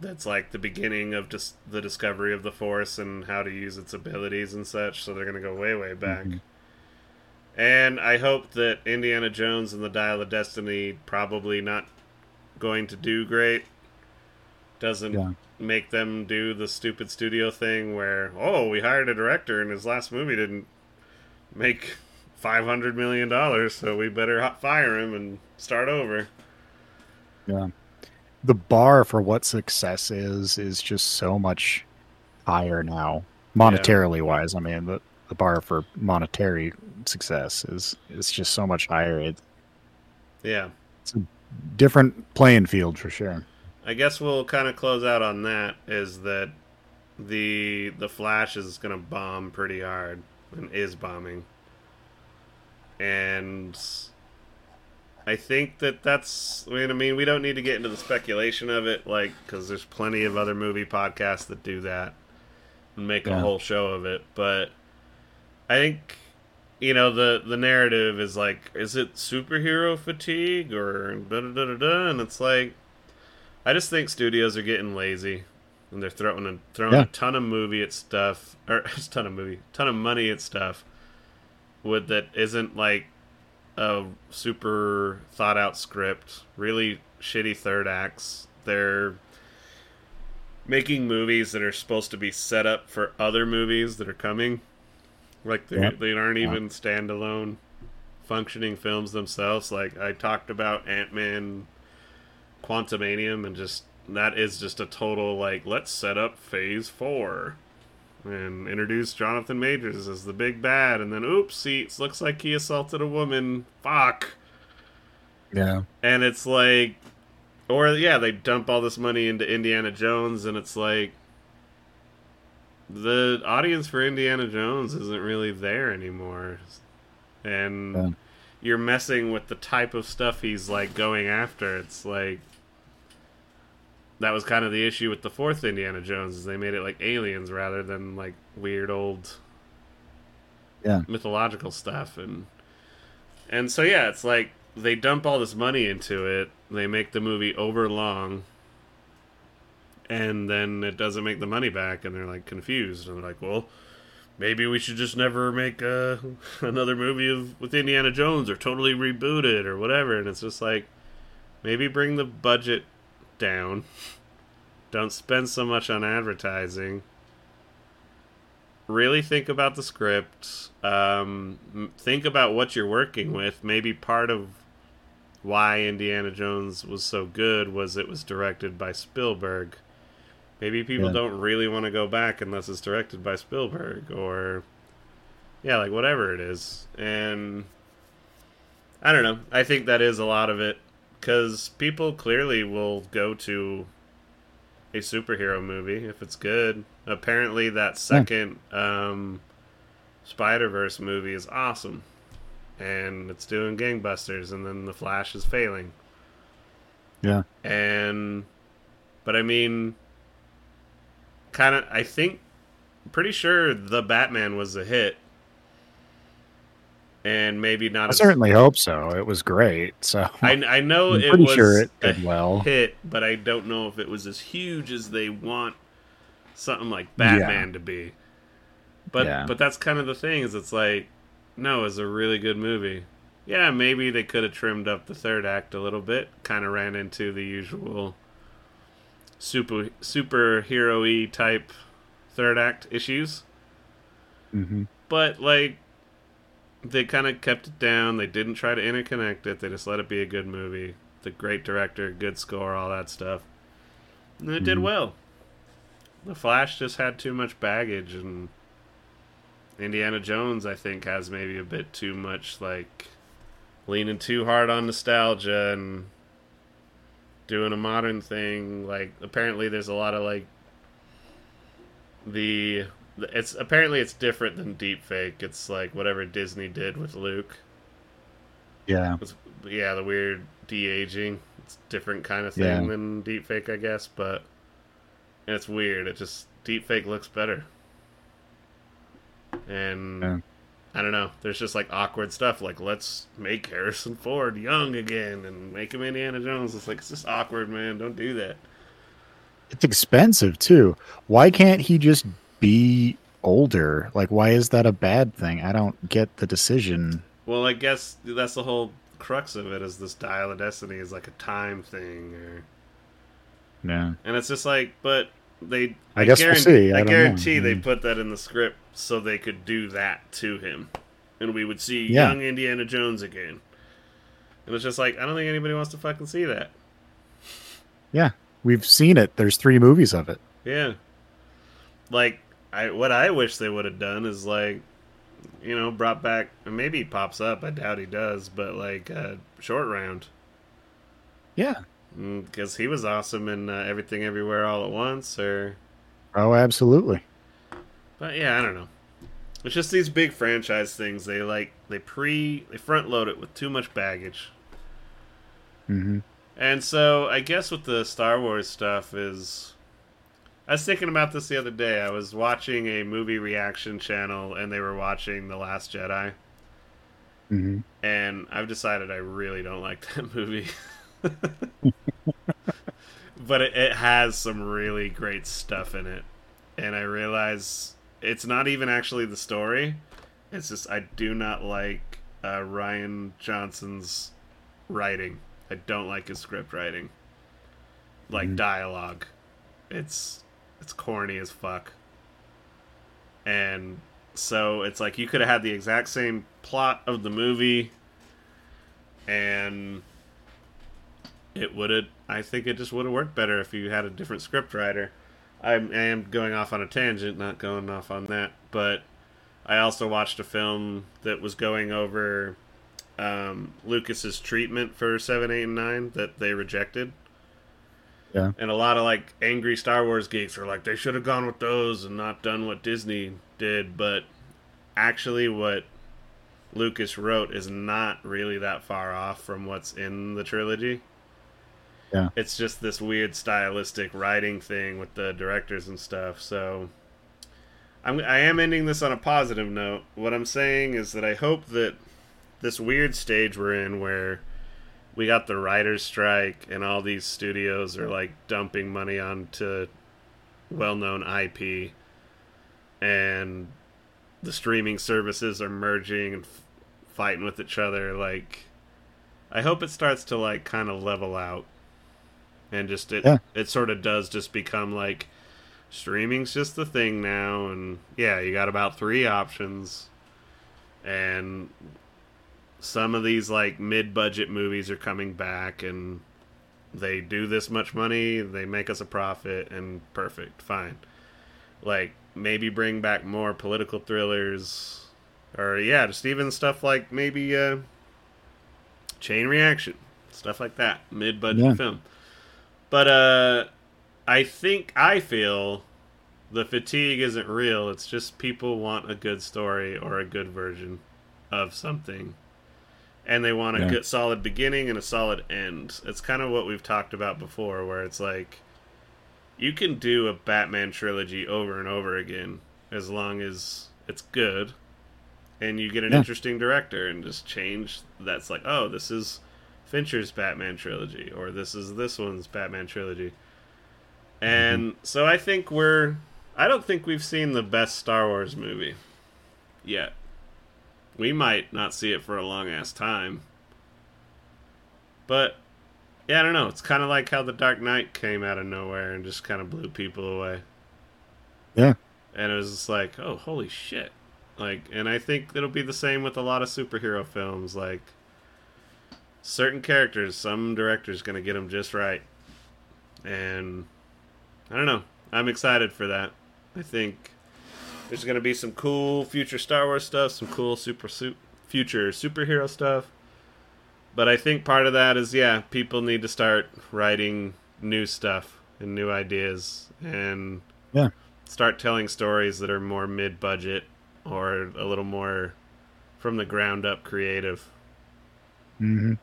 that's like the beginning of just the discovery of the Force and how to use its abilities and such. So they're going to go way, way back. Mhm. And I hope that Indiana Jones and the Dial of Destiny probably not going to do great. Doesn't Yeah. make them do the stupid studio thing where, oh, we hired a director and his last movie didn't make five hundred million dollars, so we better fire him and start over. Yeah. The bar for what success is is just so much higher now, monetarily wise. I mean, the, the bar for monetary success is is just so much higher. It, Yeah. it's a different playing field for sure. I guess we'll kind of close out on that is that the the Flash is going to bomb pretty hard and is bombing. And I think that that's I mean, I mean we don't need to get into the speculation of it like cuz there's plenty of other movie podcasts that do that and make a whole show of it, but I think you know the the narrative is like is it superhero fatigue or da da da da da and it's like I just think studios are getting lazy, and they're throwing a, throwing Yeah. a ton of movie at stuff, or a ton of movie, ton of money at stuff, with that isn't like a super thought out script. Really shitty third acts. They're making movies that are supposed to be set up for other movies that are coming. Like they Yep. they aren't even standalone functioning films themselves. Like I talked about Ant Man Quantumania and just that is just a total like let's set up phase four and introduce Jonathan Majors as the big bad and then oops he it looks like he assaulted a woman fuck Yeah. and it's like or yeah they dump all this money into Indiana Jones and it's like the audience for Indiana Jones isn't really there anymore and Yeah. you're messing with the type of stuff he's like going after it's like that was kind of the issue with the fourth Indiana Jones is they made it like aliens rather than like weird old Yeah. mythological stuff and And so yeah, it's like they dump all this money into it. They make the movie over long. And then it doesn't make the money back and they're like confused and they're like, "Well, maybe we should just never make uh, another movie of with Indiana Jones or totally reboot it or whatever." And it's just like maybe bring the budget down. Don't spend so much on advertising really think about the script. Um, think about what you're working with. Maybe part of why Indiana Jones was so good was it was directed by Spielberg. Maybe people yeah. don't really want to go back unless it's directed by Spielberg or yeah, like whatever it is. And I don't know. I think that is a lot of it cuz people clearly will go to a superhero movie if it's good. Apparently, that second yeah. um, Spider Verse movie is awesome, and it's doing gangbusters. And then the Flash is failing. Yeah, and but I mean, kind of. I think, pretty sure the Batman was a hit, and maybe not. I certainly hope so. It was great. So I, I know I'm it was sure it did well hit, but I don't know if it was as huge as they want something like Batman yeah. to be. But yeah. but that's kind of the thing is it's like no, it's a really good movie. Yeah, maybe they could have trimmed up the third act a little bit. Kind of ran into the usual super superhero-y type third act issues. Mm-hmm. But like they kind of kept it down. They didn't try to interconnect it. They just let it be a good movie. The great director, good score, all that stuff. And it mm-hmm. did well. The Flash just had too much baggage, and Indiana Jones, I think, has maybe a bit too much, like, leaning too hard on nostalgia and doing a modern thing. Like, apparently, there's a lot of, like, the it's apparently it's different than deepfake. It's like whatever Disney did with Luke. Yeah. It's, yeah, the weird de aging. It's different kind of thing yeah. than deepfake, I guess, but and it's weird. It just deepfake looks better. And yeah. I don't know. There's just like awkward stuff like let's make Harrison Ford young again and make him Indiana Jones. It's like it's just awkward, man. Don't do that. It's expensive too. Why can't he just be older? Like, why is that a bad thing? I don't get the decision. Well, I guess that's the whole crux of it. Is this dial of destiny is like a time thing, or yeah, and it's just like, but they. I, I guess we'll see. I, I guarantee know. they mm-hmm. put that in the script so they could do that to him, and we would see yeah. young Indiana Jones again. And it's just like I don't think anybody wants to fucking see that. Yeah, we've seen it. There's three movies of it. Yeah, like I what I wish they would have done is like, you know, brought back. Maybe he pops up. I doubt he does, but like uh, short round. Yeah, because mm, he was awesome in uh, everything, everywhere, all at once. Or oh, absolutely. But yeah, I don't know. It's just these big franchise things. They like they pre they front load it with too much baggage. Mm-hmm. And so I guess with the Star Wars stuff is I was thinking about this the other day. I was watching a movie reaction channel, and they were watching The Last Jedi. Mm-hmm. And I've decided I really don't like that movie. but it, it, has some really great stuff in it. And I realize it's not even actually the story. It's just I do not like uh, Rian Johnson's writing. I don't like his script writing. Like mm-hmm. dialogue. It's it's corny as fuck. And so it's like you could have had the exact same plot of the movie and it would have I think it just would have worked better if you had a different script writer. I, I am going off on a tangent, not going off on that, but I also watched a film that was going over um, Lucas's treatment for seven, eight, and nine that they rejected. Yeah. And a lot of like angry Star Wars geeks are like, they should have gone with those and not done what Disney did. But actually, what Lucas wrote is not really that far off from what's in the trilogy. Yeah. It's just this weird stylistic writing thing with the directors and stuff. So I'm I am ending this on a positive note. What I'm saying is that I hope that this weird stage we're in where we got the writers strike and all these studios are like dumping money onto well-known IP and the streaming services are merging and f- fighting with each other like I hope it starts to like kind of level out. And just it Yeah. it sort of does just become like streaming's just the thing now. And yeah you got about three options. And some of these like mid-budget movies are coming back and they do this much money they make us a profit and perfect fine like maybe bring back more political thrillers or yeah just even stuff like maybe uh chain reaction stuff like that mid-budget Yeah. film but uh I think I feel the fatigue isn't real. It's just people want a good story or a good version of something. And they want a Yeah. good solid beginning and a solid end. It's kind of what we've talked about before where it's like you can do a Batman trilogy over and over again as long as it's good and you get an Yeah. interesting director and just change that's like, "Oh, this is Fincher's Batman trilogy or this is this one's Batman trilogy." And mm-hmm. so I think we're I don't think we've seen the best Star Wars movie yet. We might not see it for a long ass time. But yeah, I don't know. It's kind of like how The Dark Knight came out of nowhere and just kind of blew people away. Yeah. And it was just like, "Oh, holy shit." Like, and I think it'll be the same with a lot of superhero films like certain characters, some directors going to get them just right. And I don't know. I'm excited for that. I think there's going to be some cool future Star Wars stuff, some cool super su- future superhero stuff. But I think part of that is yeah, people need to start writing new stuff and new ideas and Yeah. start telling stories that are more mid-budget or a little more from the ground up creative. hmm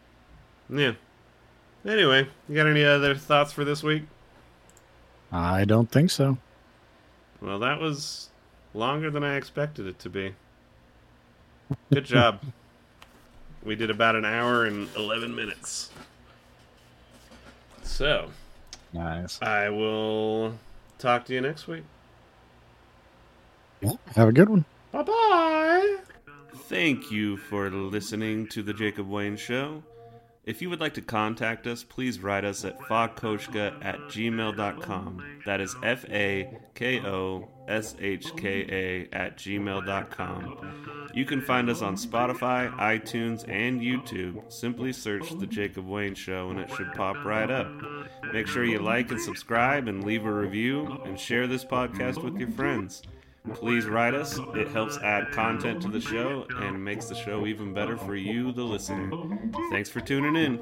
Yeah. Anyway, you got any other thoughts for this week? I don't think so. Well, that was longer than I expected it to be. Good job. we did about an hour and 11 minutes. So, Nice. I will talk to you next week. Yeah. Have a good one. Bye bye. Thank you for listening to The Jacob Wayne Show. If you would like to contact us, please write us at fakoshka at gmail.com. That is F A K O S H K A at gmail.com. You can find us on Spotify, iTunes, and YouTube. Simply search The Jacob Wayne Show and it should pop right up. Make sure you like and subscribe and leave a review and share this podcast with your friends. Please write us. It helps add content to the show and makes the show even better for you, the listener. Thanks for tuning in.